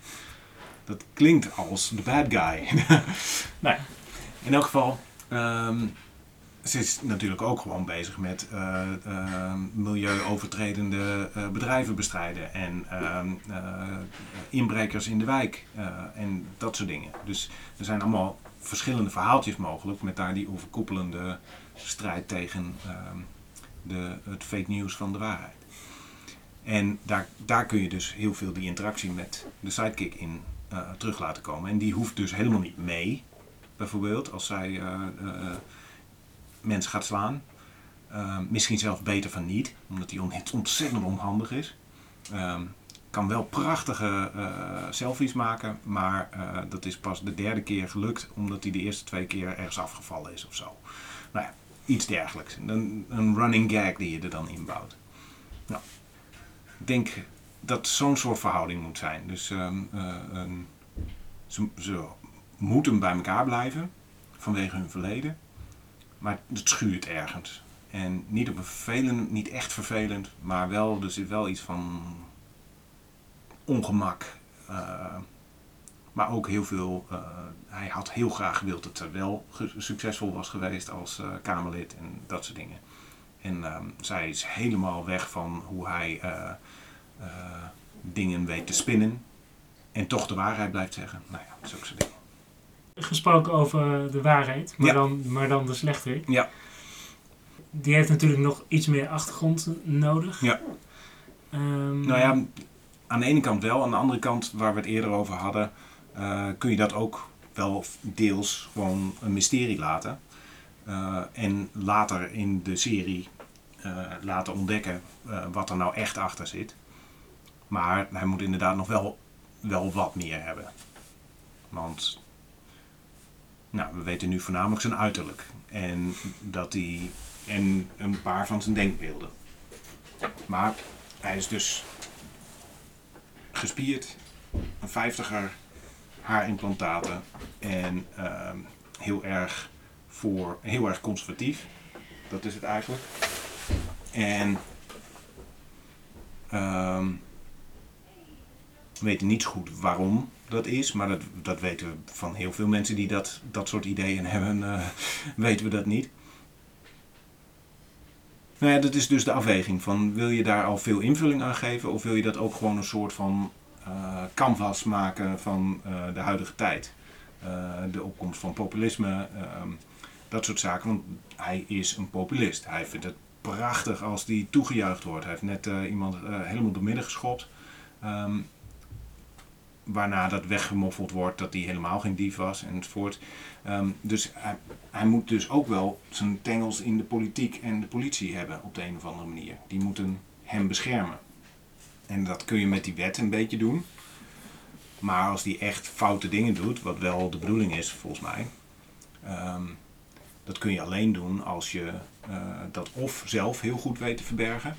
Speaker 2: dat klinkt als de bad guy. nou in elk geval, um, ze is natuurlijk ook gewoon bezig met uh, uh, milieuovertredende uh, bedrijven bestrijden en ehm, inbrekers in de wijk en dat soort dingen. Dus er zijn allemaal verschillende verhaaltjes mogelijk met daar die overkoepelende strijd tegen ehm, de, het fake news van de waarheid. En daar, daar kun je dus heel veel die interactie met de sidekick in terug laten komen. En die hoeft dus helemaal niet mee, bijvoorbeeld, als zij uh, mensen gaat slaan. misschien zelfs beter van niet, omdat die ontzettend onhandig is. Ehm, kan wel prachtige selfies maken, maar dat is pas de derde keer gelukt, omdat hij de eerste twee keer ergens afgevallen is of zo. Nou ja, iets dergelijks. Een, een running gag die je er dan inbouwt. Nou, ik denk dat zo'n soort verhouding moet zijn. Dus ze, ze, moeten bij elkaar blijven vanwege hun verleden, maar het schuurt ergens. En niet op vervelend, niet echt vervelend, maar wel, er zit wel iets van ongemak. Uh, maar ook heel veel, uh, hij had heel graag gewild dat ze wel succesvol was geweest als uh, Kamerlid en dat soort dingen. En um, zij is helemaal weg van hoe hij dingen weet te spinnen en toch de waarheid blijft zeggen. Nou ja, zulke soort dingen.
Speaker 1: Gesproken over de waarheid, maar, dan, maar dan de slechterik.
Speaker 2: Ja.
Speaker 1: Die heeft natuurlijk nog iets meer achtergrond nodig.
Speaker 2: Ja. Um, nou ja, aan de ene kant wel. Aan de andere kant, waar we het eerder over hadden, uh, kun je dat ook wel deels gewoon een mysterie laten. Uh, en later in de serie uh, laten ontdekken wat er nou echt achter zit. Maar hij moet inderdaad nog wel, wel wat meer hebben. Want nou, we weten nu voornamelijk zijn uiterlijk. En, dat hij, en een paar van zijn denkbeelden. Maar hij is dus gespierd, een vijftiger, haarimplantaten en uh, heel erg voor heel erg conservatief. Dat is het eigenlijk. En um, we weten niet goed waarom dat is, maar dat, dat weten we van heel veel mensen die dat, dat soort ideeën hebben, uh, weten we dat niet. Nou ja, dat is dus de afweging van wil je daar al veel invulling aan geven of wil je dat ook gewoon een soort van uh, canvas maken van uh, de huidige tijd. de opkomst van populisme, ehm, dat soort zaken. Want hij is een populist. Hij vindt het prachtig als die toegejuicht wordt. Hij heeft net iemand helemaal door midden geschopt. Ehm, waarna dat weggemoffeld wordt dat hij helemaal geen dief was enzovoort. Um, dus hij, moet dus ook wel zijn tengels in de politiek en de politie hebben op de een of andere manier. Die moeten hem beschermen. En dat kun je met die wet een beetje doen. Maar als die echt foute dingen doet, wat wel de bedoeling is volgens mij, um, dat kun je alleen doen als je uh, dat of zelf heel goed weet te verbergen,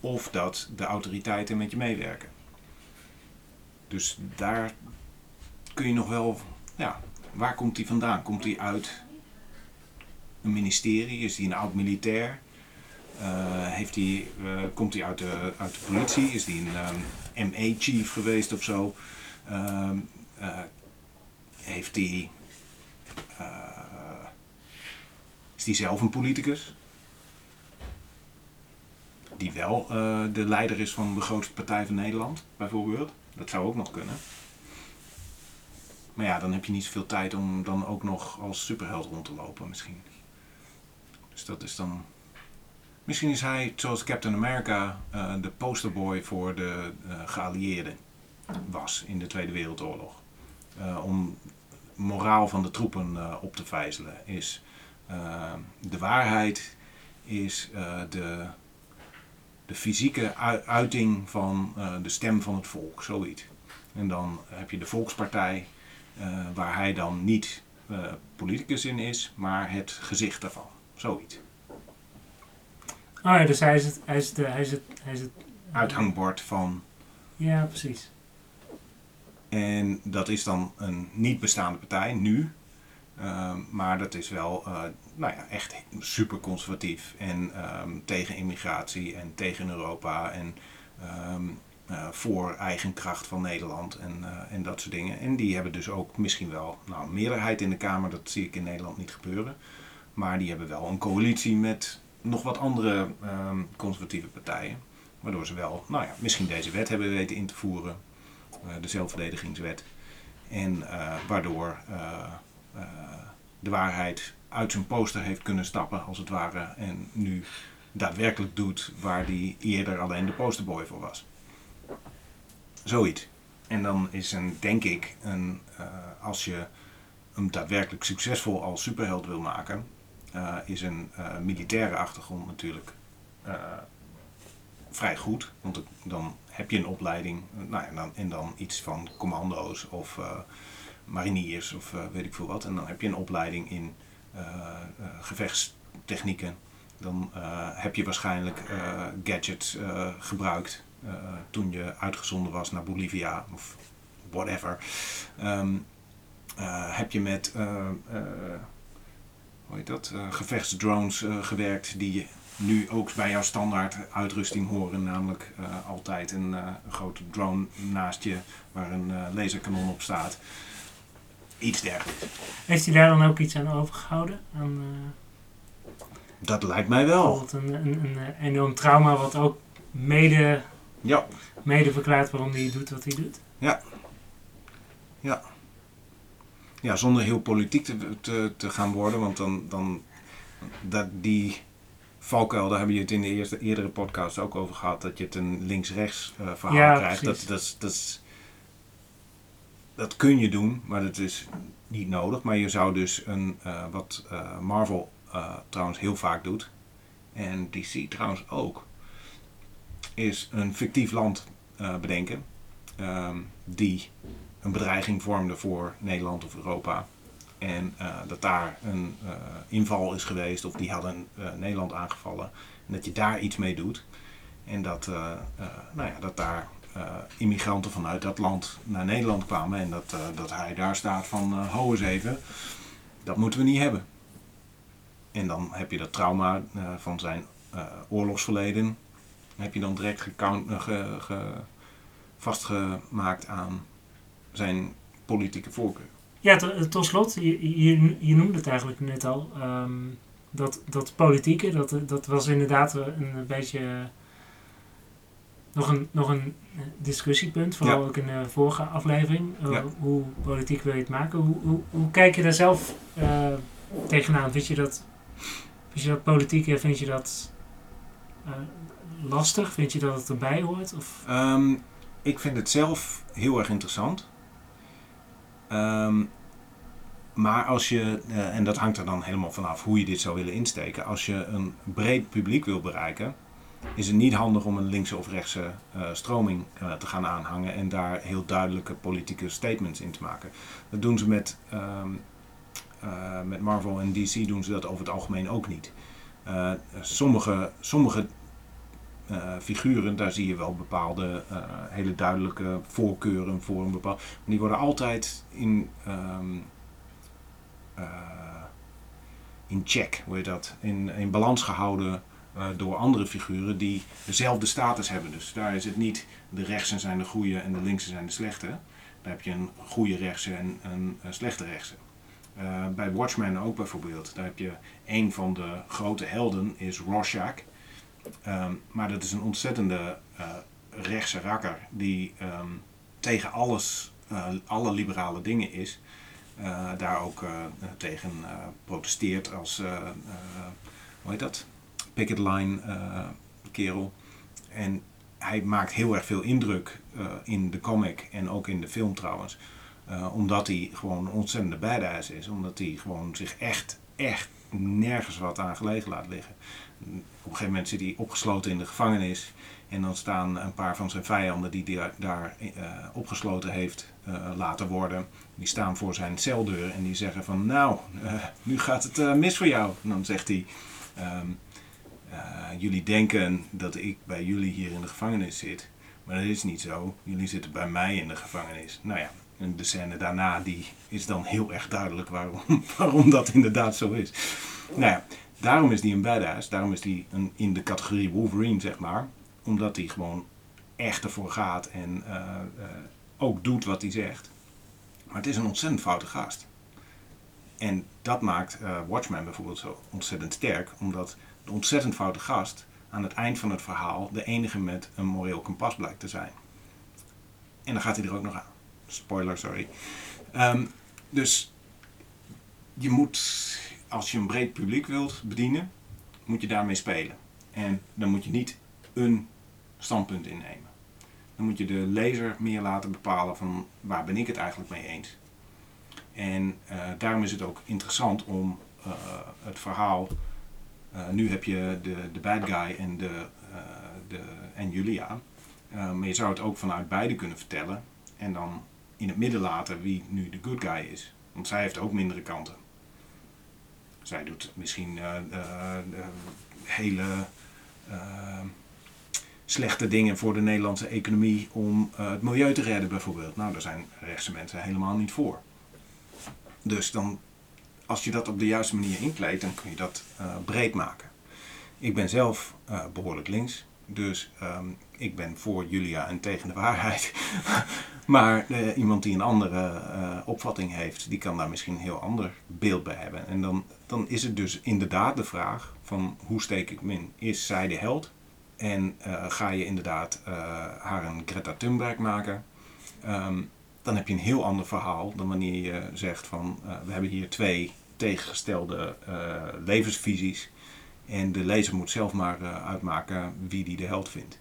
Speaker 2: of dat de autoriteiten met je meewerken. Dus daar kun je nog wel, ja, waar komt die vandaan? Komt die uit een ministerie? Is die een oud militair? Uh, heeft die, uh, komt hij uit de, uit de politie? Is die een um, MA-chief geweest of zo? Uh, heeft die, is die zelf een politicus? Die wel de leider is van de grootste partij van Nederland, bijvoorbeeld? Dat zou ook nog kunnen. Maar ja, dan heb je niet zoveel tijd om dan ook nog als superheld rond te lopen misschien. Dus dat is dan... Misschien is hij, zoals Captain America, uh, de posterboy voor de uh, geallieerden was in de Tweede Wereldoorlog. Uh, om moraal van de troepen op te vijzelen. Is de waarheid is de de fysieke uiting van uh, de stem van het volk, zoiets. En dan heb je de Volkspartij, uh, waar hij dan niet uh, politicus in is, maar het gezicht daarvan, zoiets.
Speaker 1: Oh ja, dus hij is het, hij is de, hij is het, hij is het
Speaker 2: uithangbord van.
Speaker 1: Ja, precies.
Speaker 2: En dat is dan een niet bestaande partij nu, Ehm, maar dat is wel nou ja, echt super conservatief en um, tegen immigratie en tegen Europa en um, uh, voor eigen kracht van Nederland en, uh, en dat soort dingen. En die hebben dus ook misschien wel nou, meerderheid in de Kamer, dat zie ik in Nederland niet gebeuren. Maar die hebben wel een coalitie met nog wat andere conservatieve partijen. Waardoor ze wel, nou ja, misschien deze wet hebben weten in te voeren, de zelfverdedigingswet. En waardoor de waarheid uit zijn poster heeft kunnen stappen, als het ware. En nu daadwerkelijk doet waar hij eerder alleen de posterboy voor was. Zoiets. En dan is een, denk ik, een, uh, als je hem daadwerkelijk succesvol als superheld wil maken, uh, is een uh, militaire achtergrond natuurlijk vrij goed. Want dan heb je een opleiding nou ja, en, dan, en dan iets van commando's of mariniers of weet ik veel wat. En dan heb je een opleiding in gevechtstechnieken. Dan heb je waarschijnlijk gadgets gebruikt toen je uitgezonden was naar Bolivia of whatever. Um, heb je met hoe heet dat? gevechtsdrones gewerkt die nu ook bij jouw standaard uitrusting horen. Namelijk altijd een, grote drone naast je waar een laserkanon op staat iets dergelijks.
Speaker 1: Heeft hij daar dan ook iets aan overgehouden? Aan, uh,
Speaker 2: dat lijkt mij wel.
Speaker 1: Bijvoorbeeld een, een, een, enorm trauma wat ook mede,
Speaker 2: ja.
Speaker 1: mede verklaart waarom hij doet wat hij doet.
Speaker 2: Ja. Ja. Ja, zonder heel politiek te, te, te gaan worden, want dan, dan dat die valkuil, daar hebben je het in de eerste, eerdere podcast ook over gehad, dat je het een links-rechts uh, verhaal ja, krijgt. Dat, dat, dat is dat kun je doen, maar dat is niet nodig. Maar je zou dus een, uh, wat uh, Marvel uh, trouwens heel vaak doet, en DC trouwens ook, is een fictief land bedenken um, die een bedreiging vormde voor Nederland of Europa. En dat daar een inval is geweest of die hadden Nederland aangevallen. En dat je daar iets mee doet. En dat, nou ja, dat daar immigranten vanuit dat land naar Nederland kwamen. En dat, uh, dat hij daar staat van, uh, ho eens even, dat moeten we niet hebben. En dan heb je dat trauma van zijn oorlogsverleden, heb je dan direct vastgemaakt aan zijn politieke voorkeur.
Speaker 1: Ja, tot slot, je, je, noemde het eigenlijk net al. Um, dat, dat politieke, dat, dat was inderdaad een beetje nog een, nog een discussiepunt, vooral ook in de vorige aflevering. Uh, Hoe politiek wil je het maken? Hoe, hoe, hoe kijk je daar zelf uh, tegenaan? Vind je dat, vind je dat politiek, vind je dat uh, lastig? Vind je dat het erbij hoort? Of?
Speaker 2: Um, ik vind het zelf heel erg interessant. Ehm, maar als je, eh, en dat hangt er dan helemaal vanaf hoe je dit zou willen insteken. Als je een breed publiek wil bereiken, is het niet handig om een linkse of rechtse uh, stroming uh, te gaan aanhangen en daar heel duidelijke politieke statements in te maken. Dat doen ze met, um, uh, met Marvel en DC doen ze dat over het algemeen ook niet. sommige sommige figuren, daar zie je wel bepaalde hele duidelijke voorkeuren voor een bepaald. Maar die worden altijd in, um, in check, hoe je dat, in, in balans gehouden door andere figuren die dezelfde status hebben. Dus daar is het niet de rechtsen zijn de goede en de linkse zijn de slechte. Daar heb je een goede rechtse en een, een slechte rechtse. Uh, bij Watchmen ook bijvoorbeeld. Daar heb je een van de grote helden is Rorschach. Um, maar dat is een ontzettende uh, rechtse rakker die um, tegen alles, alle liberale dingen is. daar ook tegen protesteert als, hoe heet dat? Picket line uh, kerel. En hij maakt heel erg veel indruk uh, in de comic en ook in de film trouwens. Uh, omdat hij gewoon een ontzettende badass is. Omdat hij gewoon zich echt, echt nergens wat aan gelegen laat liggen. Op een gegeven moment zit hij opgesloten in de gevangenis. En dan staan een paar van zijn vijanden die hij daar opgesloten heeft laten worden. Die staan voor zijn celdeur en die zeggen van nou, nu gaat het mis voor jou. En dan zegt hij... Uh, jullie denken dat ik bij jullie hier in de gevangenis zit. Maar dat is niet zo. Jullie zitten bij mij in de gevangenis. Nou ja, en de scène daarna die is dan heel erg duidelijk waarom, waarom dat inderdaad zo is. Nou ja, daarom is die een badass. Daarom is die een, in de categorie Wolverine, zeg maar. Omdat hij gewoon echt ervoor gaat en uh, uh, ook doet wat hij zegt. Maar het is een ontzettend foute gast. En dat maakt Watchmen bijvoorbeeld zo ontzettend sterk, omdat ontzettend foute gast aan het eind van het verhaal de enige met een moreel kompas blijkt te zijn. En dan gaat hij er ook nog aan. Spoiler, sorry. Um, dus je moet, als je een breed publiek wilt bedienen, moet je daarmee spelen. En dan moet je niet een standpunt innemen. Dan moet je de lezer meer laten bepalen van waar ben ik het eigenlijk mee eens. En uh, daarom is het ook interessant om uh, het verhaal nu heb je de, de bad guy en, de, uh, de, en Julia. Uh, maar je zou het ook vanuit beide kunnen vertellen. En dan in het midden laten wie nu de good guy is. Want zij heeft ook mindere kanten. Zij doet misschien hele slechte dingen voor de Nederlandse economie om het milieu te redden bijvoorbeeld. Nou, daar zijn rechtse mensen helemaal niet voor. Dus dan als je dat op de juiste manier inkleedt, dan kun je dat uh, breed maken. Ik ben zelf uh, behoorlijk links, dus um, ik ben voor Julia en tegen de waarheid. maar uh, iemand die een andere opvatting heeft, die kan daar misschien een heel ander beeld bij hebben. En dan, dan is het dus inderdaad de vraag van hoe steek ik me in? Is zij de held? En ga je inderdaad haar een Greta Thunberg maken? Um, dan heb je een heel ander verhaal dan wanneer je zegt van uh, we hebben hier twee tegengestelde uh, levensvisies en de lezer moet zelf maar uh, uitmaken wie die de held vindt.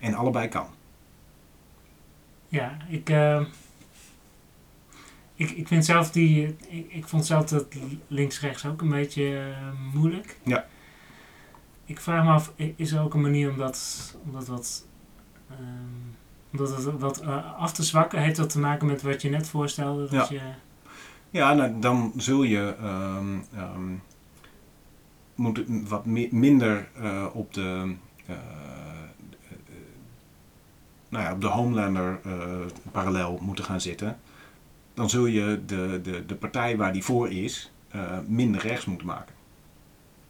Speaker 2: En allebei kan.
Speaker 1: Ja, ik, ik, ik vind zelf die, ik, ik vond zelf dat links-rechts ook een beetje moeilijk.
Speaker 2: Ja.
Speaker 1: Ik vraag me af, is er ook een manier om dat, om dat wat um, om dat wat uh, af te zwakken, heeft dat te maken met wat je net voorstelde? Dat
Speaker 2: ja,
Speaker 1: je...
Speaker 2: ja nou, dan zul je um, um, moet wat mi minder uh, op de. Uh, nou ja, op de Homelander parallel moeten gaan zitten. Dan zul je de, de, de partij waar die voor is minder rechts moeten maken.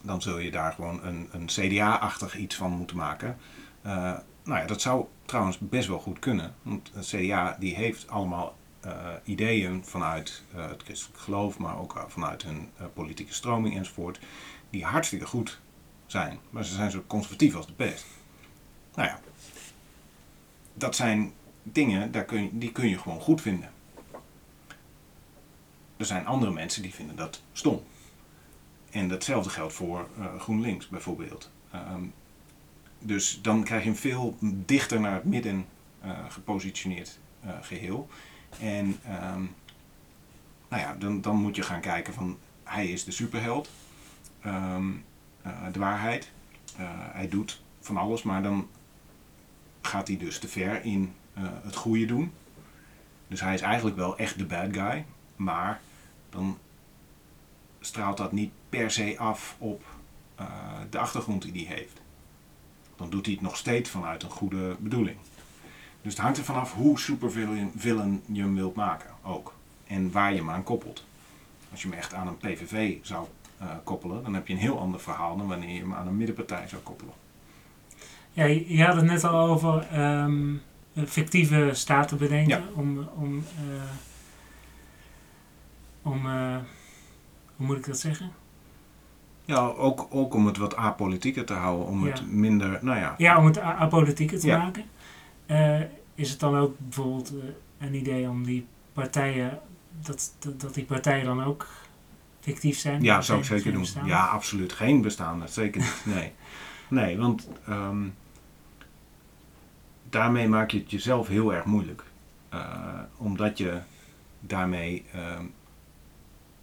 Speaker 2: Dan zul je daar gewoon een, een CDA-achtig iets van moeten maken. Nou ja, dat zou trouwens best wel goed kunnen. Want het CDA die heeft allemaal uh, ideeën vanuit uh, het christelijk geloof, maar ook uh, vanuit hun politieke stroming enzovoort, die hartstikke goed zijn. Maar ze zijn zo conservatief als de pest. Nou ja, dat zijn dingen, daar kun je, die kun je gewoon goed vinden. Er zijn andere mensen die vinden dat stom. En datzelfde geldt voor GroenLinks bijvoorbeeld. Um, dus dan krijg je hem veel dichter naar het midden gepositioneerd geheel. En ehm, nou ja, dan, dan moet je gaan kijken van hij is de superheld. Ehm, de waarheid. hij doet van alles, maar dan gaat hij dus te ver in het goede doen. Dus hij is eigenlijk wel echt de bad guy, maar dan straalt dat niet per se af op de achtergrond die hij heeft. Dan doet hij het nog steeds vanuit een goede bedoeling. Dus het hangt er vanaf hoe supervillain je hem wilt maken ook. En waar je hem aan koppelt. Als je hem echt aan een PVV zou uh, koppelen, dan heb je een heel ander verhaal dan wanneer je hem aan een middenpartij zou koppelen.
Speaker 1: Ja, je had het net al over um, fictieve staten bedenken ja. om, om, uh, om hoe moet ik dat zeggen?
Speaker 2: Ja, ook, ook om het wat apolitieker te houden, om het minder, nou ja.
Speaker 1: Ja, om het apolitieker te maken. Uh, is het dan ook bijvoorbeeld uh, een idee om die partijen, dat, dat, dat, die partijen dan ook fictief zijn?
Speaker 2: Ja, zou ik zeker doen. Ja, absoluut. Geen bestaande, zeker niet. Nee, nee want um, daarmee maak je het jezelf heel erg moeilijk. Uh, omdat je daarmee um,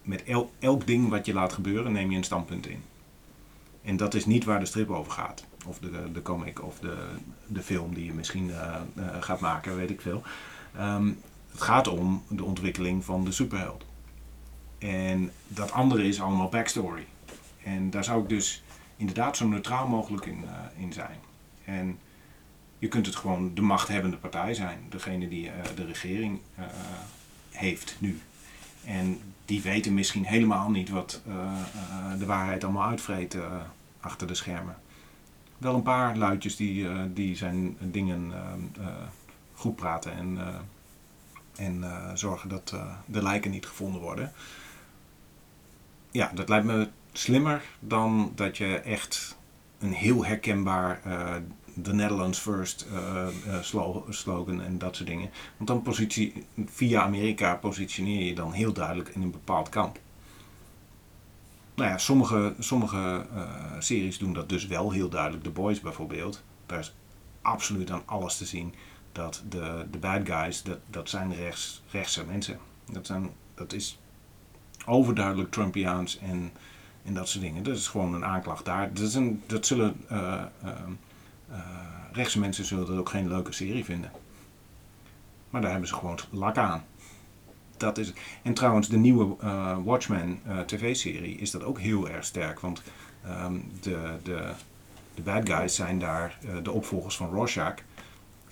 Speaker 2: met elk ding wat je laat gebeuren, neem je een standpunt in. En dat is niet waar de strip over gaat. Of de, de comic of de, de film die je misschien uh, uh, gaat maken, weet ik veel. Um, het gaat om de ontwikkeling van de superheld. En dat andere is allemaal backstory. En daar zou ik dus inderdaad zo neutraal mogelijk in, uh, in zijn. En je kunt het gewoon de machthebbende partij zijn. Degene die de regering heeft nu. En die weten misschien helemaal niet wat uh, uh, de waarheid allemaal uitvreet uh, achter de schermen. Wel een paar luidjes die, die zijn dingen goed praten en, en zorgen dat de lijken niet gevonden worden. Ja, dat lijkt me slimmer dan dat je echt een heel herkenbaar The Netherlands First uh, uh, slogan en dat soort dingen. Want dan positie, via Amerika positioneer je dan heel duidelijk in een bepaald kamp. Nou ja, sommige, sommige uh, series doen dat dus wel heel duidelijk. The Boys bijvoorbeeld. Daar is absoluut aan alles te zien dat de, de bad guys, dat, dat zijn rechts, rechtse mensen. Dat, zijn, dat is overduidelijk Trumpiaans en, en dat soort dingen. Dat is gewoon een aanklacht daar. Dat, is een, dat zullen rechtse mensen zullen dat ook geen leuke serie vinden. Maar daar hebben ze gewoon lak aan. Dat is, en trouwens, de nieuwe uh, Watchmen uh, tv-serie is dat ook heel erg sterk. Want um, de, de, de bad guys zijn daar uh, de opvolgers van Rorschach.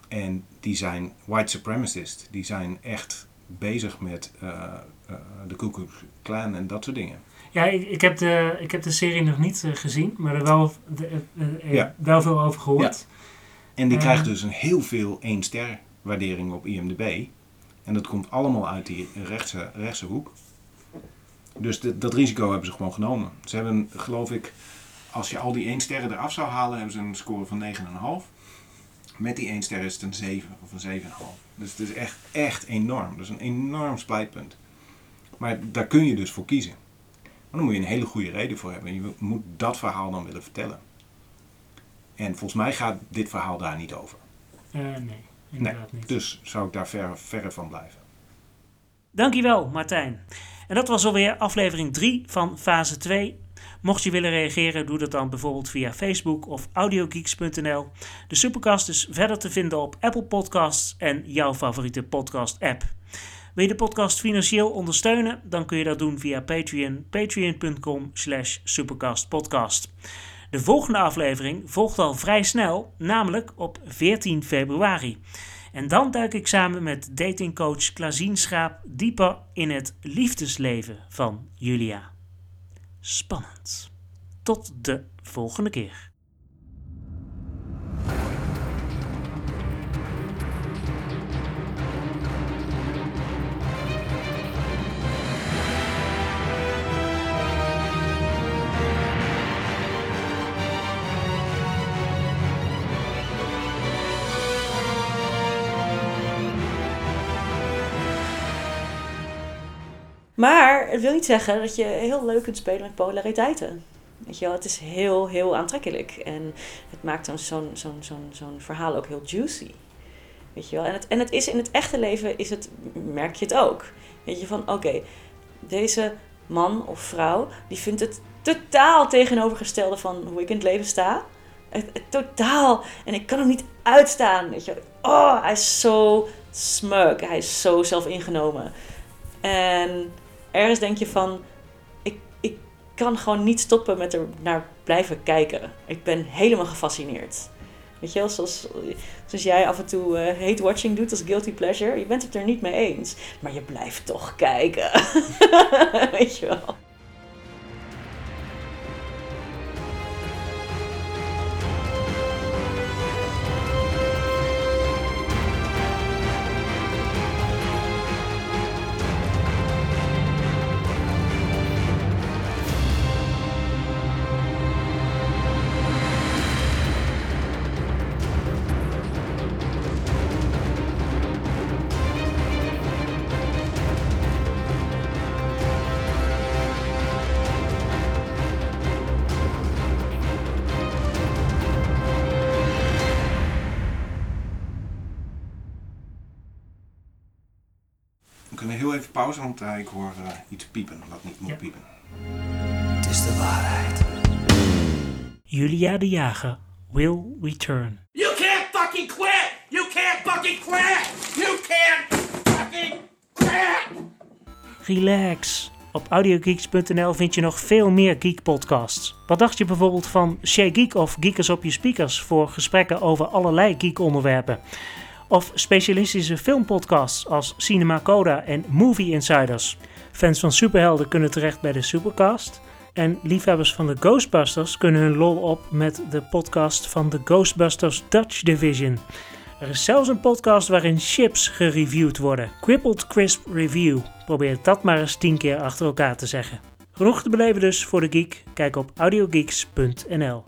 Speaker 2: En die zijn white supremacists. Die zijn echt bezig met de Ku Klux Klan en dat soort dingen.
Speaker 1: Ja, ik, ik, heb, de, ik heb de serie nog niet uh, gezien, maar er wel, de, uh, ja. wel veel over gehoord. Ja.
Speaker 2: En die krijgt dus een heel veel 1 ster waardering op IMDb. En dat komt allemaal uit die rechtse, rechtse hoek. Dus de, dat risico hebben ze gewoon genomen. Ze hebben, geloof ik, als je al die 1 sterren eraf zou halen, hebben ze een score van 9,5. Met die 1 ster is het een 7 of een 7,5. Dus het is echt, echt enorm. Dat is een enorm splijtpunt. Maar daar kun je dus voor kiezen. Maar dan moet je een hele goede reden voor hebben. Je moet dat verhaal dan willen vertellen. En volgens mij gaat dit verhaal daar niet over.
Speaker 1: Uh, nee, inderdaad nee, niet.
Speaker 2: Dus zou ik daar ver, verre van blijven.
Speaker 1: Dankjewel, Martijn. En dat was alweer aflevering 3 van fase 2. Mocht je willen reageren, doe dat dan bijvoorbeeld via Facebook of audiogeeks.nl. De Supercast is verder te vinden op Apple Podcasts en jouw favoriete podcast-app. Wil je de podcast financieel ondersteunen? Dan kun je dat doen via Patreon, patreon.com slash supercastpodcast. De volgende aflevering volgt al vrij snel, namelijk op 14 februari. En dan duik ik samen met datingcoach Klazien Schaap dieper in het liefdesleven van Julia. Spannend. Tot de volgende keer.
Speaker 3: Maar het wil niet zeggen dat je heel leuk kunt spelen met polariteiten. Weet je wel, het is heel, heel aantrekkelijk. En het maakt dan zo'n verhaal ook heel juicy. Weet je wel? En het, en het is in het echte leven, is het, merk je het ook. Weet je van, oké, deze man of vrouw, die vindt het totaal tegenovergestelde van hoe ik in het leven sta. Het, totaal. En ik kan hem niet uitstaan. Weet je. Oh, hij is zo smug. Hij is zo zelfingenomen. En ergens denk je van... Ik, ik kan gewoon niet stoppen met er naar blijven kijken. Ik ben helemaal gefascineerd. Weet je wel, zoals, zoals jij af en toe uh, hate watching doet als guilty pleasure. Je bent het er niet mee eens. Maar je blijft toch kijken. Weet je wel.
Speaker 2: Pauze, want uh, ik hoor uh, iets piepen wat niet moet
Speaker 1: Ja.
Speaker 2: piepen.
Speaker 4: Het is de waarheid.
Speaker 1: Julia de Jager will return.
Speaker 4: You can't fucking quit! You can't fucking quit! You can't fucking quit!
Speaker 1: Relax. Op audiogeeks.nl vind je nog veel meer geek podcasts. Wat dacht je bijvoorbeeld van Shay Geek of Geekers op je speakers voor gesprekken over allerlei geek onderwerpen? Of specialistische filmpodcasts als Cinema Coda en Movie Insiders. Fans van superhelden kunnen terecht bij de Supercast. En liefhebbers van de Ghostbusters kunnen hun lol op met de podcast van de Ghostbusters Dutch Division. Er is zelfs een podcast waarin chips gereviewd worden. Crippled Crisp Review. Probeer dat maar eens 10 keer achter elkaar te zeggen. Genoeg te beleven dus voor de geek. Kijk op audiogeeks.nl.